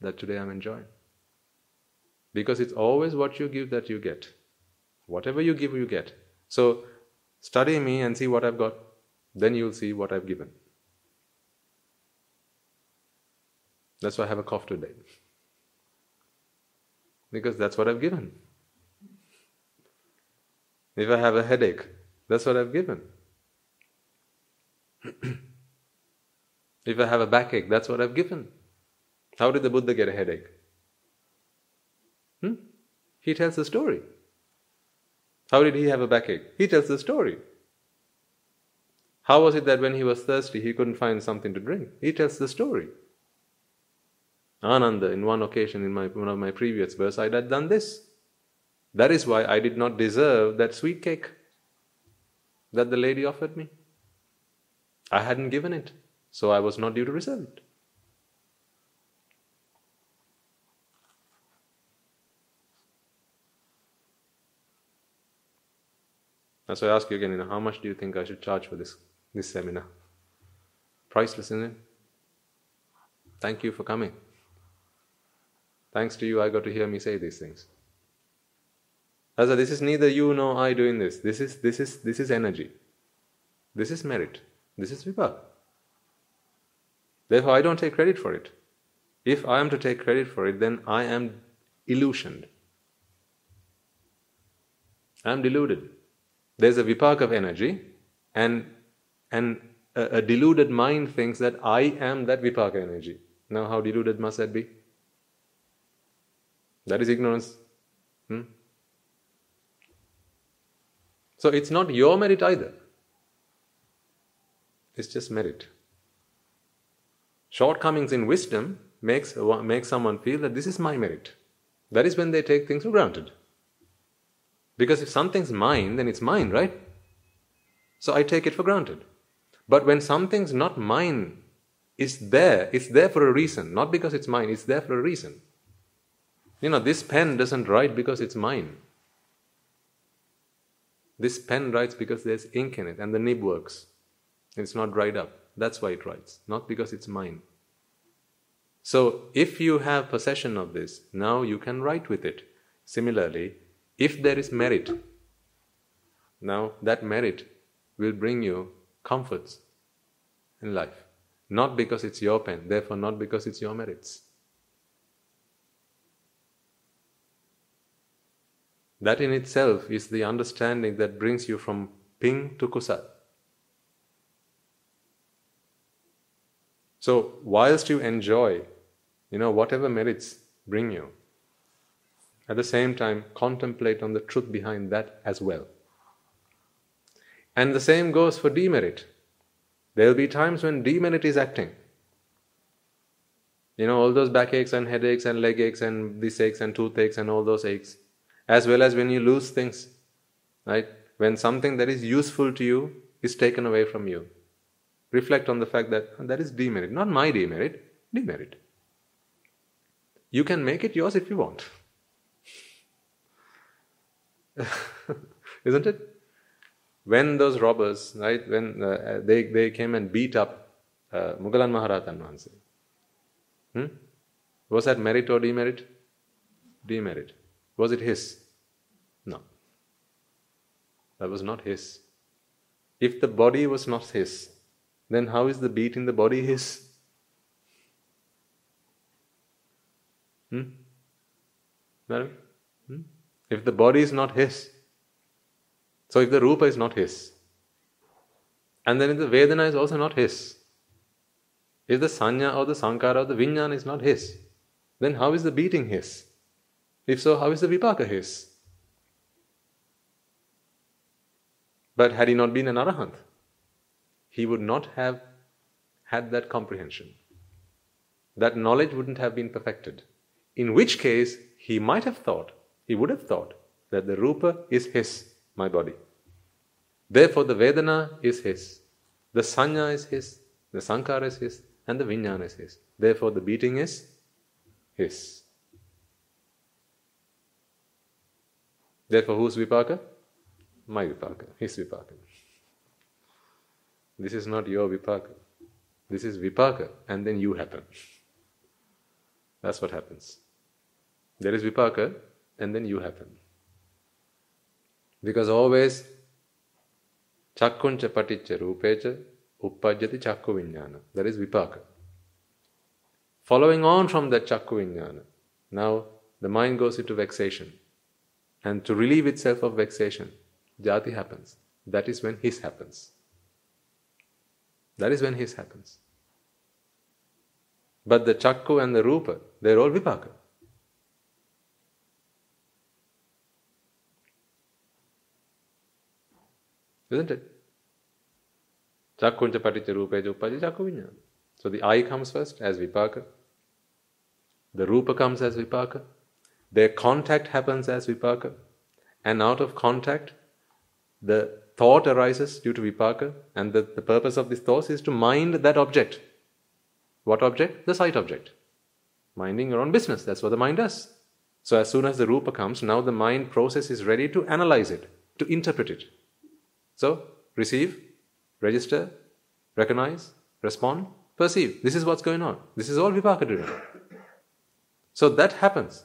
that today I'm enjoying. Because it's always what you give that you get. Whatever you give, you get. So study me and see what I've got, then you'll see what I've given. That's why I have a cough today. Because that's what I've given. If I have a headache, that's what I've given. if I have a backache, that's what I've given. How did the Buddha get a headache? Hmm? He tells the story. How did he have a backache? He tells the story. How was it that when he was thirsty, he couldn't find something to drink? He tells the story. Ananda, in one occasion in my, one of my previous verse, I had done this. That is why I did not deserve that sweet cake that the lady offered me. I hadn't given it, so I was not due to. That's why I ask you again, you know, how much do you think I should charge for this, this seminar? Priceless, isn't it? Thank you for coming. Thanks to you, I got to hear me say these things. As this is neither you nor I doing this. This is this is this is energy. This is merit. This is vipaka. Therefore, I don't take credit for it. If I am to take credit for it, then I am illusioned. I am deluded. There's a vipaka of energy, and and a, a deluded mind thinks that I am that vipaka energy. Now, how deluded must that be? That is ignorance. Hmm? So it's not your merit either. It's just merit. Shortcomings in wisdom makes, makes someone feel that this is my merit. That is when they take things for granted. Because if something's mine, then it's mine, right? So I take it for granted. But when something's not mine, it's there. It's there for a reason. Not because it's mine, it's there for a reason. You know, this pen doesn't write because it's mine. This pen writes because there's ink in it and the nib works. It's not dried up. That's why it writes, not because it's mine. So, if you have possession of this, now you can write with it. Similarly, if there is merit, now that merit will bring you comforts in life. Not because it's your pen, therefore, not because it's your merits. That in itself is the understanding that brings you from pin to kusal. So, whilst you enjoy, you know, whatever merits bring you, at the same time, contemplate on the truth behind that as well. And the same goes for demerit. There will be times when demerit is acting. You know, all those backaches and headaches and leg aches and this aches and toothaches and all those aches as well as when you lose things, right? When something that is useful to you is taken away from you. Reflect on the fact that that is demerit, not my demerit, demerit. You can make it yours if you want. Isn't it? When those robbers, right, when uh, they, they came and beat up uh, Mugalan Maharatan Wahanse, hmm? was that merit or demerit? Demerit. Was it his? No. That was not his. If the body was not his, then how is the beat in the body his? Hmm? Madam? Hmm? If the body is not his, so if the rupa is not his, and then if the Vedana is also not his, if the sanya or the sankara or the vijnana is not his, then how is the beating his? If so, how is the vipaka his? But had he not been an arahant, he would not have had that comprehension. That knowledge wouldn't have been perfected. In which case, he might have thought, he would have thought, that the rupa is his, my body. Therefore, the Vedana is his, the Sanya is his, the Sankara is his, and the Vijnana is his. Therefore, the beating is his. Therefore, whose Vipaka? My Vipaka, his Vipaka. This is not your Vipaka. This is Vipaka, and then you happen. That's what happens. There is Vipaka, and then you happen. Because always Chakkuncha paticca rupecha uppajjati chakku. That is vipaka. Following on from that chakku vijnana, now the mind goes into vexation. And to relieve itself of vexation, jati happens. That is when his happens. That is when his happens. But the chakku and the rupa, they're all vipaka. Isn't it? Chakkuncha paticca rupecha uppaja chakku. So the eye comes first as vipaka. The rupa comes as vipaka. Their contact happens as vipaka. And out of contact, the thought arises due to vipaka. And the, the purpose of this thought is to mind that object. What object? The sight object. Minding your own business. That's what the mind does. So as soon as the rupa comes, now the mind process is ready to analyze it, to interpret it. So, receive, register, recognize, respond, perceive. This is what's going on. This is all Vipaka doing. So that happens.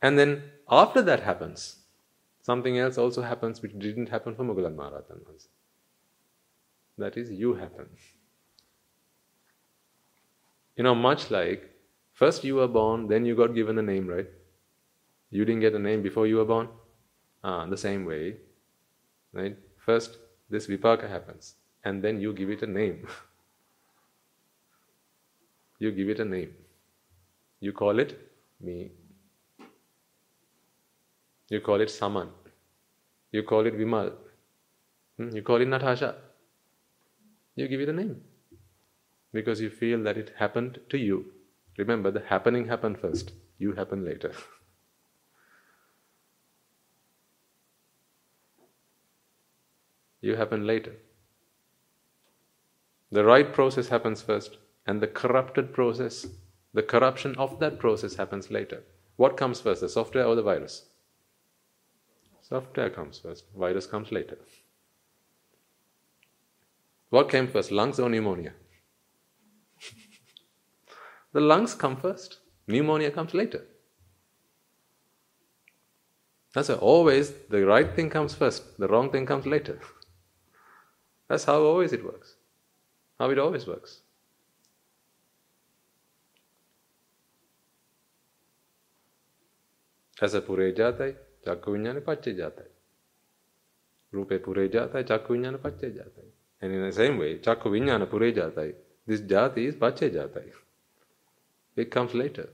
And then after that happens, something else also happens which didn't happen for Moggallon Maharajan. That is, you happen. You know, much like first you were born, then you got given a name, right? You didn't get a name before you were born? Ah, the same way, right? First, this vipaka happens, and then you give it a name. you give it a name. You call it me. You call it Saman. You call it Vimal. Hmm? You call it Natasha. You give it a name. Because you feel that it happened to you. Remember, the happening happened first, you happen later. you happen later. The right process happens first, and the corrupted process, the corruption of that process happens later. What comes first, the software or the virus? Software comes first, virus comes later. What came first, lungs or pneumonia? the lungs come first, pneumonia comes later. That's why always the right thing comes first, the wrong thing comes later. That's how always it works, how it always works. As a චක්කු විඥානේ පච්චේ ජාතයි. රූපේ පුරේ ජාතයි චක්කු විඥාන පච්චේ ජාතයි. And in the same way, චක්කු විඥාන පුරේ ජාතයි. This jati is පච්චේ ජාතයි. It comes later.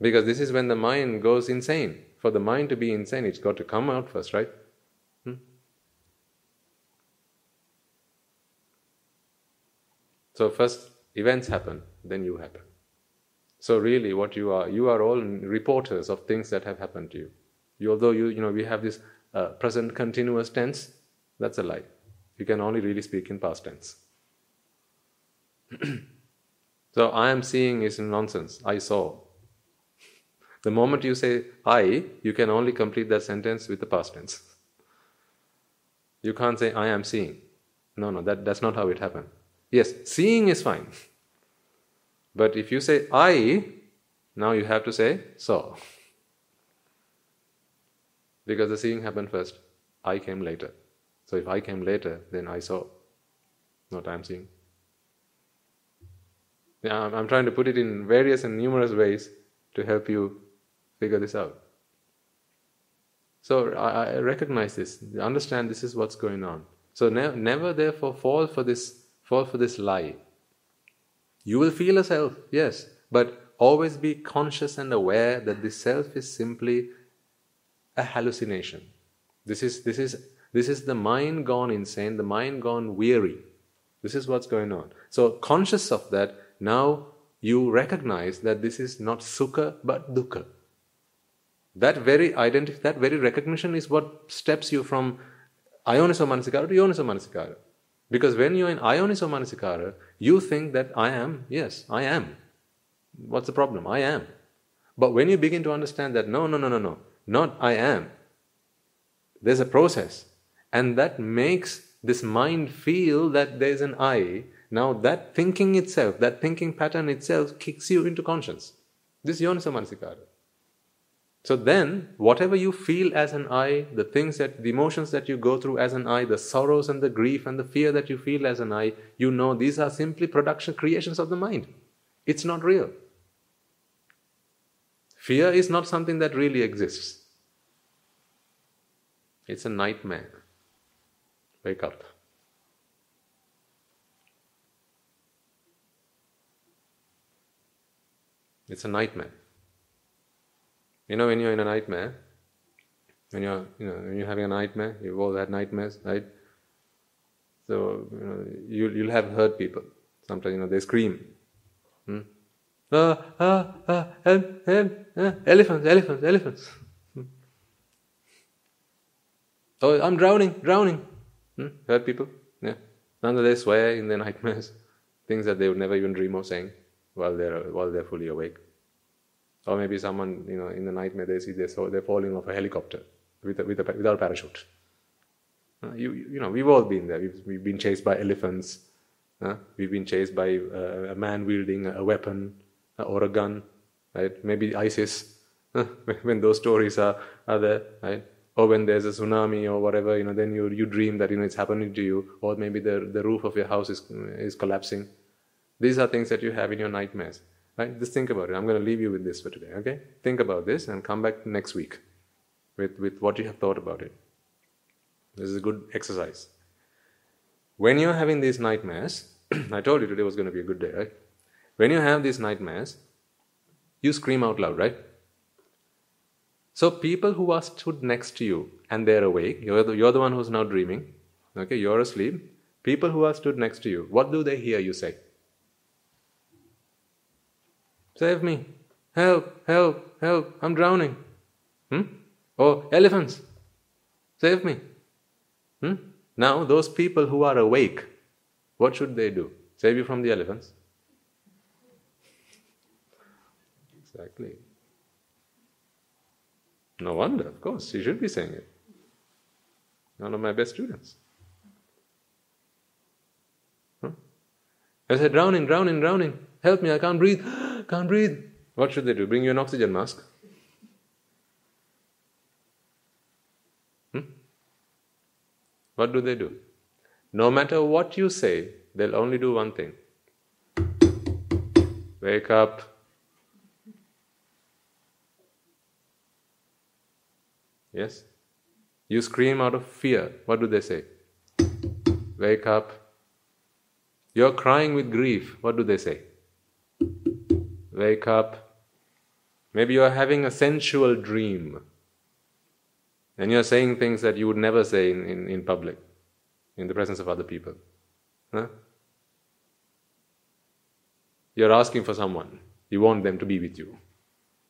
Because this is when the mind goes insane. For the mind to be insane, it's got to come out first, right? Hmm? So first events happen, then you happen. So really, what you are, you are all reporters of things that have happened to you. you although you, you know, we have this uh, present continuous tense, that's a lie. You can only really speak in past tense. so I am seeing is nonsense. I saw. The moment you say I, you can only complete that sentence with the past tense. You can't say I am seeing. No, no, that, that's not how it happened. Yes, seeing is fine. But if you say I, now you have to say saw. Because the seeing happened first. I came later. So if I came later, then I saw, not I'm seeing. Yeah, I'm trying to put it in various and numerous ways to help you figure this out. So I, I recognize this, understand this is what's going on. So ne- never therefore fall for this fall for this lie. You will feel a self, yes, but always be conscious and aware that the self is simply a hallucination. This is this is this is the mind gone insane, the mind gone weary. This is what's going on. So conscious of that, now you recognize that this is not sukha but dukkha. That very identity, that very recognition is what steps you from ayoniso manasikara to yoniso manasikara. Because when you're in ayoniso manasikara, you think that I am, yes, I am. What's the problem? I am. But when you begin to understand that, no, no, no, no, no, not I am, there's a process. And that makes this mind feel that there's an I, now that thinking itself, that thinking pattern itself kicks you into conscience. This is yoniso manasikara. So then, whatever you feel as an I, the things that, the emotions that you go through as an I, the sorrows and the grief and the fear that you feel as an I, you know these are simply production, creations of the mind. It's not real. Fear is not something that really exists. It's a nightmare. Wake up. It's a nightmare. You know, when you're in a nightmare, when you're, you know, when you're having a nightmare, you've all had nightmares, right? So, you know, you, you'll have heard people. Sometimes, you know, they scream. Hmm? Ah, ah, ah, help, help, ah, elephants, elephants, elephants. Hmm. Oh, I'm drowning, drowning. Hmm? Heard people? Yeah. Nonetheless, swear in their nightmares things that they would never even dream of saying while they're while they're fully awake. Or maybe someone, you know, in the nightmare they see they're, so, they're falling off a helicopter with a, with a, without a parachute. Uh, you, you know, we've all been there. We've, we've been chased by elephants. Uh, we've been chased by uh, a man wielding a weapon uh, or a gun. Right? Maybe ISIS. when those stories are, are there, right? Or when there's a tsunami or whatever, you know, then you, you dream that you know it's happening to you, or maybe the, the roof of your house is, is collapsing. These are things that you have in your nightmares. Right? Just think about it. I'm going to leave you with this for today. Okay? Think about this and come back next week with, with what you have thought about it. This is a good exercise. When you're having these nightmares, I told you today was going to be a good day, right? When you have these nightmares, you scream out loud, right? So people who are stood next to you and they're awake, you're the, you're the one who's now dreaming, okay, you're asleep. People who are stood next to you, what do they hear you say? Save me. Help, help, help. I'm drowning. Hmm? Oh, elephants. Save me. Hmm? Now, those people who are awake, what should they do? Save you from the elephants? Exactly. No wonder, of course, she should be saying it. One of my best students. Huh? I said, drowning, drowning, drowning. Help me, I can't breathe. Can't breathe. What should they do? Bring you an oxygen mask? Hmm? What do they do? No matter what you say, they'll only do one thing wake up. Yes? You scream out of fear. What do they say? Wake up. You're crying with grief. What do they say? Wake up. Maybe you're having a sensual dream and you're saying things that you would never say in, in, in public, in the presence of other people. Huh? You're asking for someone, you want them to be with you.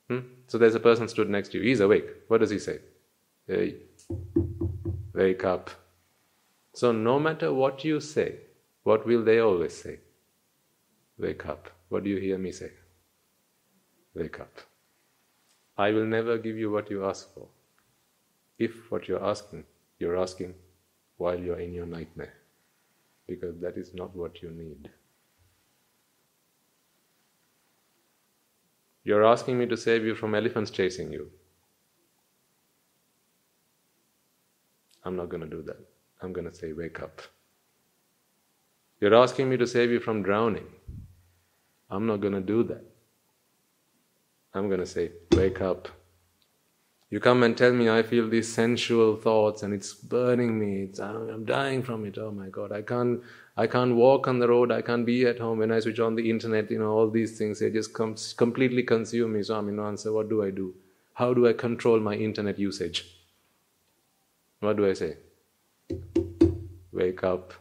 Hmm? So there's a person stood next to you, he's awake. What does he say? Hey, wake up. So no matter what you say, what will they always say? Wake up. What do you hear me say? Wake up. I will never give you what you ask for. If what you're asking, you're asking while you're in your nightmare, because that is not what you need. You're asking me to save you from elephants chasing you. I'm not going to do that. I'm going to say, Wake up. You're asking me to save you from drowning. I'm not going to do that. I'm going to say, Wake up. You come and tell me I feel these sensual thoughts and it's burning me. It's, I'm dying from it. Oh my God, I can't, I can't walk on the road. I can't be at home. When I switch on the internet, you know, all these things, they just come, completely consume me. So I'm in answer, what do I do? How do I control my internet usage? What do I say? Wake up.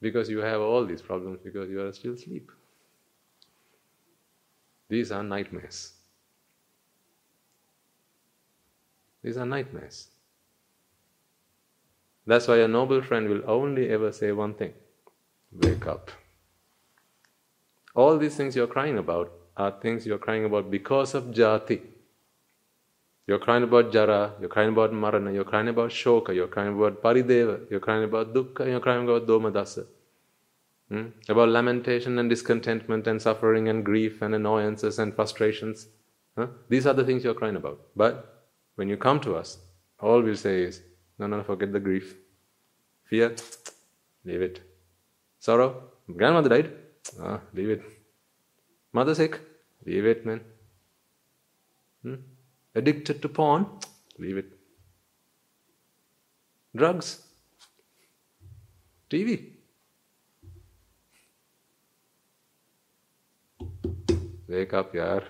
Because you have all these problems because you are still asleep. These are nightmares. These are nightmares. That's why a noble friend will only ever say one thing wake up. All these things you're crying about are things you're crying about because of jati. You're crying about jara, you're crying about marana, you're crying about shoka, you're crying about parideva, you're crying about dukkha, you're crying about domanassa. Hmm? About lamentation and discontentment and suffering and grief and annoyances and frustrations. Huh? These are the things you're crying about. But when you come to us, all we'll say is, no, no, forget the grief. Fear, leave it. Sorrow, grandmother died, ah, leave it. Mother sick, leave it, man. Hmm? Addicted to porn? Leave it. Drugs? TV? Wake up, yaar.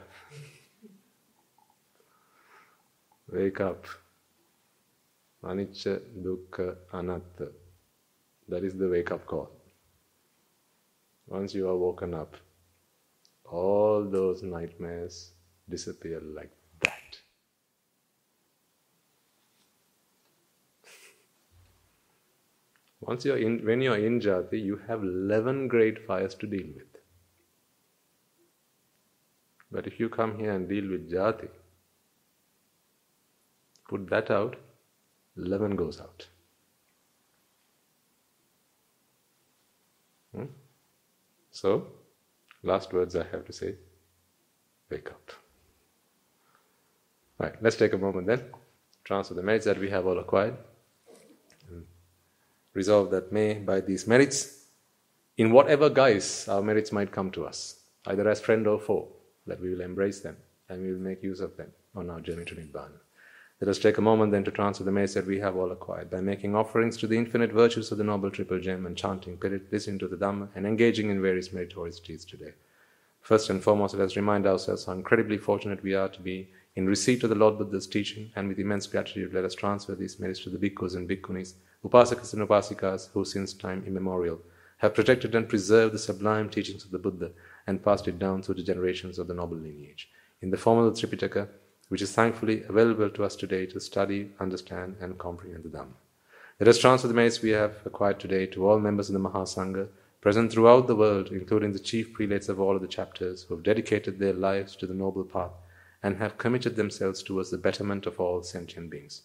Wake up. Anicca, dukkha, anatta. That is the wake up call. Once you are woken up, all those nightmares disappear like that. Once you're in, when you're in jati, you have 11 great fires to deal with. But if you come here and deal with jati, put that out, 11 goes out. Hmm? So, last words I have to say wake up. Right, let's take a moment then, transfer the merits that we have all acquired, resolve that may, by these merits, in whatever guise our merits might come to us, either as friend or foe, that we will embrace them and we will make use of them on our journey to Nibbana. Let us take a moment then to transfer the merits that we have all acquired by making offerings to the infinite virtues of the Noble Triple Gem and chanting Pirit, listening to the Dhamma, and engaging in various meritorious deeds today. First and foremost, let us remind ourselves how incredibly fortunate we are to be in receipt of the Lord Buddha's teaching, and with immense gratitude, let us transfer these merits to the bhikkhus and bhikkhunis, upasakas and upasikas, who since time immemorial have protected and preserved the sublime teachings of the Buddha and passed it down through the generations of the noble lineage. In the form of the Tripitaka, which is thankfully available to us today to study, understand, and comprehend the Dhamma. Let us transfer the merits we have acquired today to all members of the Mahasangha present throughout the world, including the chief prelates of all of the chapters, who have dedicated their lives to the noble path and have committed themselves towards the betterment of all sentient beings.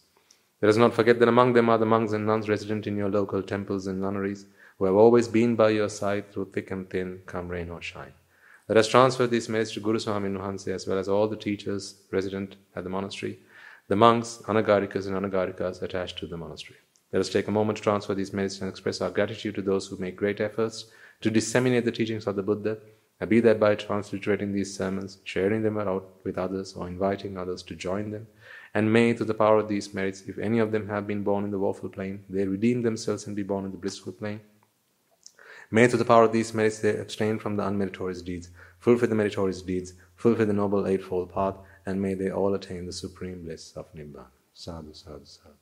Let us not forget that among them are the monks and nuns resident in your local temples and nunneries, who have always been by your side through thick and thin, come rain or shine. Let us transfer these merits to Guru Swamin Wahanse as well as all the teachers resident at the monastery, the monks, anagarikas and anagarikas attached to the monastery. Let us take a moment to transfer these merits and express our gratitude to those who make great efforts to disseminate the teachings of the Buddha, and be that by transliterating these sermons, sharing them out with others, or inviting others to join them. And may, through the power of these merits, if any of them have been born in the woeful plane, they redeem themselves and be born in the blissful plane. May, through the power of these merits, they abstain from the unmeritorious deeds, fulfill the meritorious deeds, fulfill the noble eightfold path, and may they all attain the supreme bliss of Nibbana. Sadhu, sadhu, sadhu.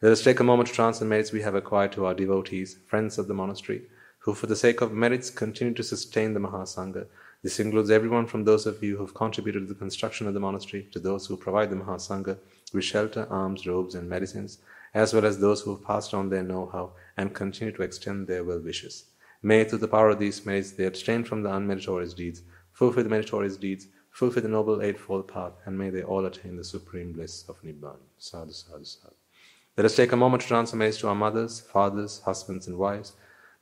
Let us take a moment to transfer the merits we have acquired to our devotees, friends of the monastery, who, for the sake of merits, continue to sustain the Mahasangha. This includes everyone from those of you who have contributed to the construction of the monastery to those who provide the Mahasangha with shelter, alms, robes, and medicines, as well as those who have passed on their know how and continue to extend their well wishes. May, through the power of these merits, they abstain from the unmeritorious deeds, fulfill the meritorious deeds, fulfill the noble eightfold path, and may they all attain the supreme bliss of Nibbana. Sadhu, sadhu, sadhu. Let us take a moment to transfer merits to our mothers, fathers, husbands, and wives,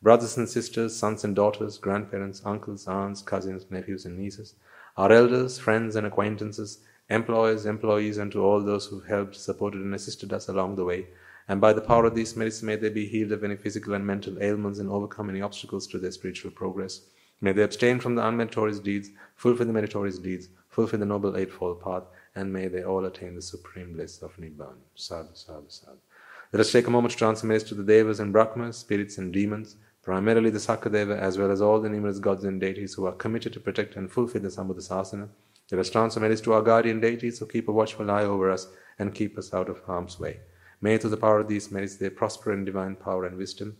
brothers and sisters, sons and daughters, grandparents, uncles, aunts, cousins, nephews, and nieces, our elders, friends, and acquaintances, employers, employees, and to all those who helped, supported, and assisted us along the way. And by the power of these merits, may they be healed of any physical and mental ailments and overcome any obstacles to their spiritual progress. May they abstain from the unmeritorious deeds, fulfill the meritorious deeds, fulfill the noble eightfold path, and may they all attain the supreme bliss of Nibbana. Sadhu, sadhu, sadhu. Let us take a moment to transmit to the Devas and Brahmas, spirits and demons, primarily the Sakadeva, as well as all the numerous gods and deities who are committed to protect and fulfill the Sambuddhasasana. Let us transmit to our guardian deities who keep a watchful eye over us and keep us out of harm's way. May through the power of these merits they prosper in divine power and wisdom.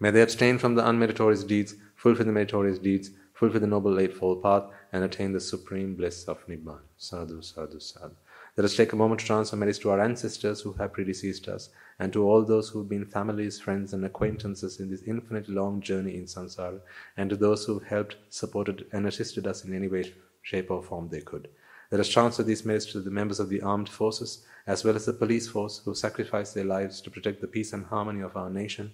May they abstain from the unmeritorious deeds, fulfill the meritorious deeds, fulfill the noble eightfold path, and attain the supreme bliss of Nibbana. Sadhu, sadhu, sadhu. Let us take a moment to transfer merits to our ancestors who have predeceased us, and to all those who have been families, friends, and acquaintances in this infinitely long journey in samsara, and to those who have helped, supported, and assisted us in any way, shape, or form they could. Let us transfer these merits to the members of the armed forces, as well as the police force who sacrificed their lives to protect the peace and harmony of our nation.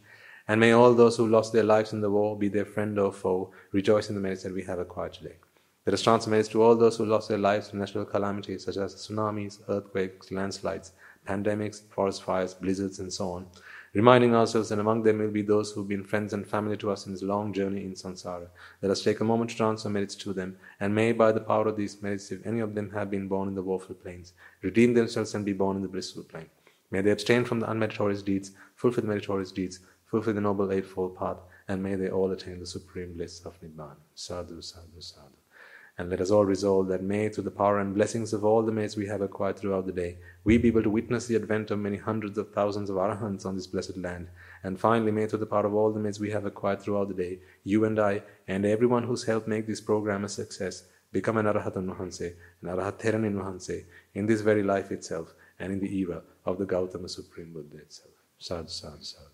And may all those who lost their lives in the war, be their friend or foe, rejoice in the merits that we have acquired today. Let us transfer merits to all those who lost their lives in natural calamities such as tsunamis, earthquakes, landslides, pandemics, forest fires, blizzards, and so on reminding ourselves that among them will be those who've been friends and family to us in this long journey in samsara. Let us take a moment to transfer merits to them, and may, by the power of these merits, if any of them have been born in the woeful plains, redeem themselves and be born in the blissful plane. May they abstain from the unmeritorious deeds, fulfill the meritorious deeds, fulfill the noble eightfold path, and may they all attain the supreme bliss of Nibbana. Sadhu, sadhu, sadhu. And let us all resolve that may, through the power and blessings of all the merits we have acquired throughout the day, we be able to witness the advent of many hundreds of thousands of arahants on this blessed land. And finally, may, through the power of all the merits we have acquired throughout the day, you and I, and everyone who's helped make this program a success, become an Arahatan Wahanse, an Arahat Theranin Wahanse, in this very life itself, and in the era of the Gautama Supreme Buddha itself. Sadhu, sadhu, sadhu.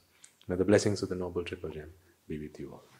May the blessings of the Noble Triple Gem be with you all.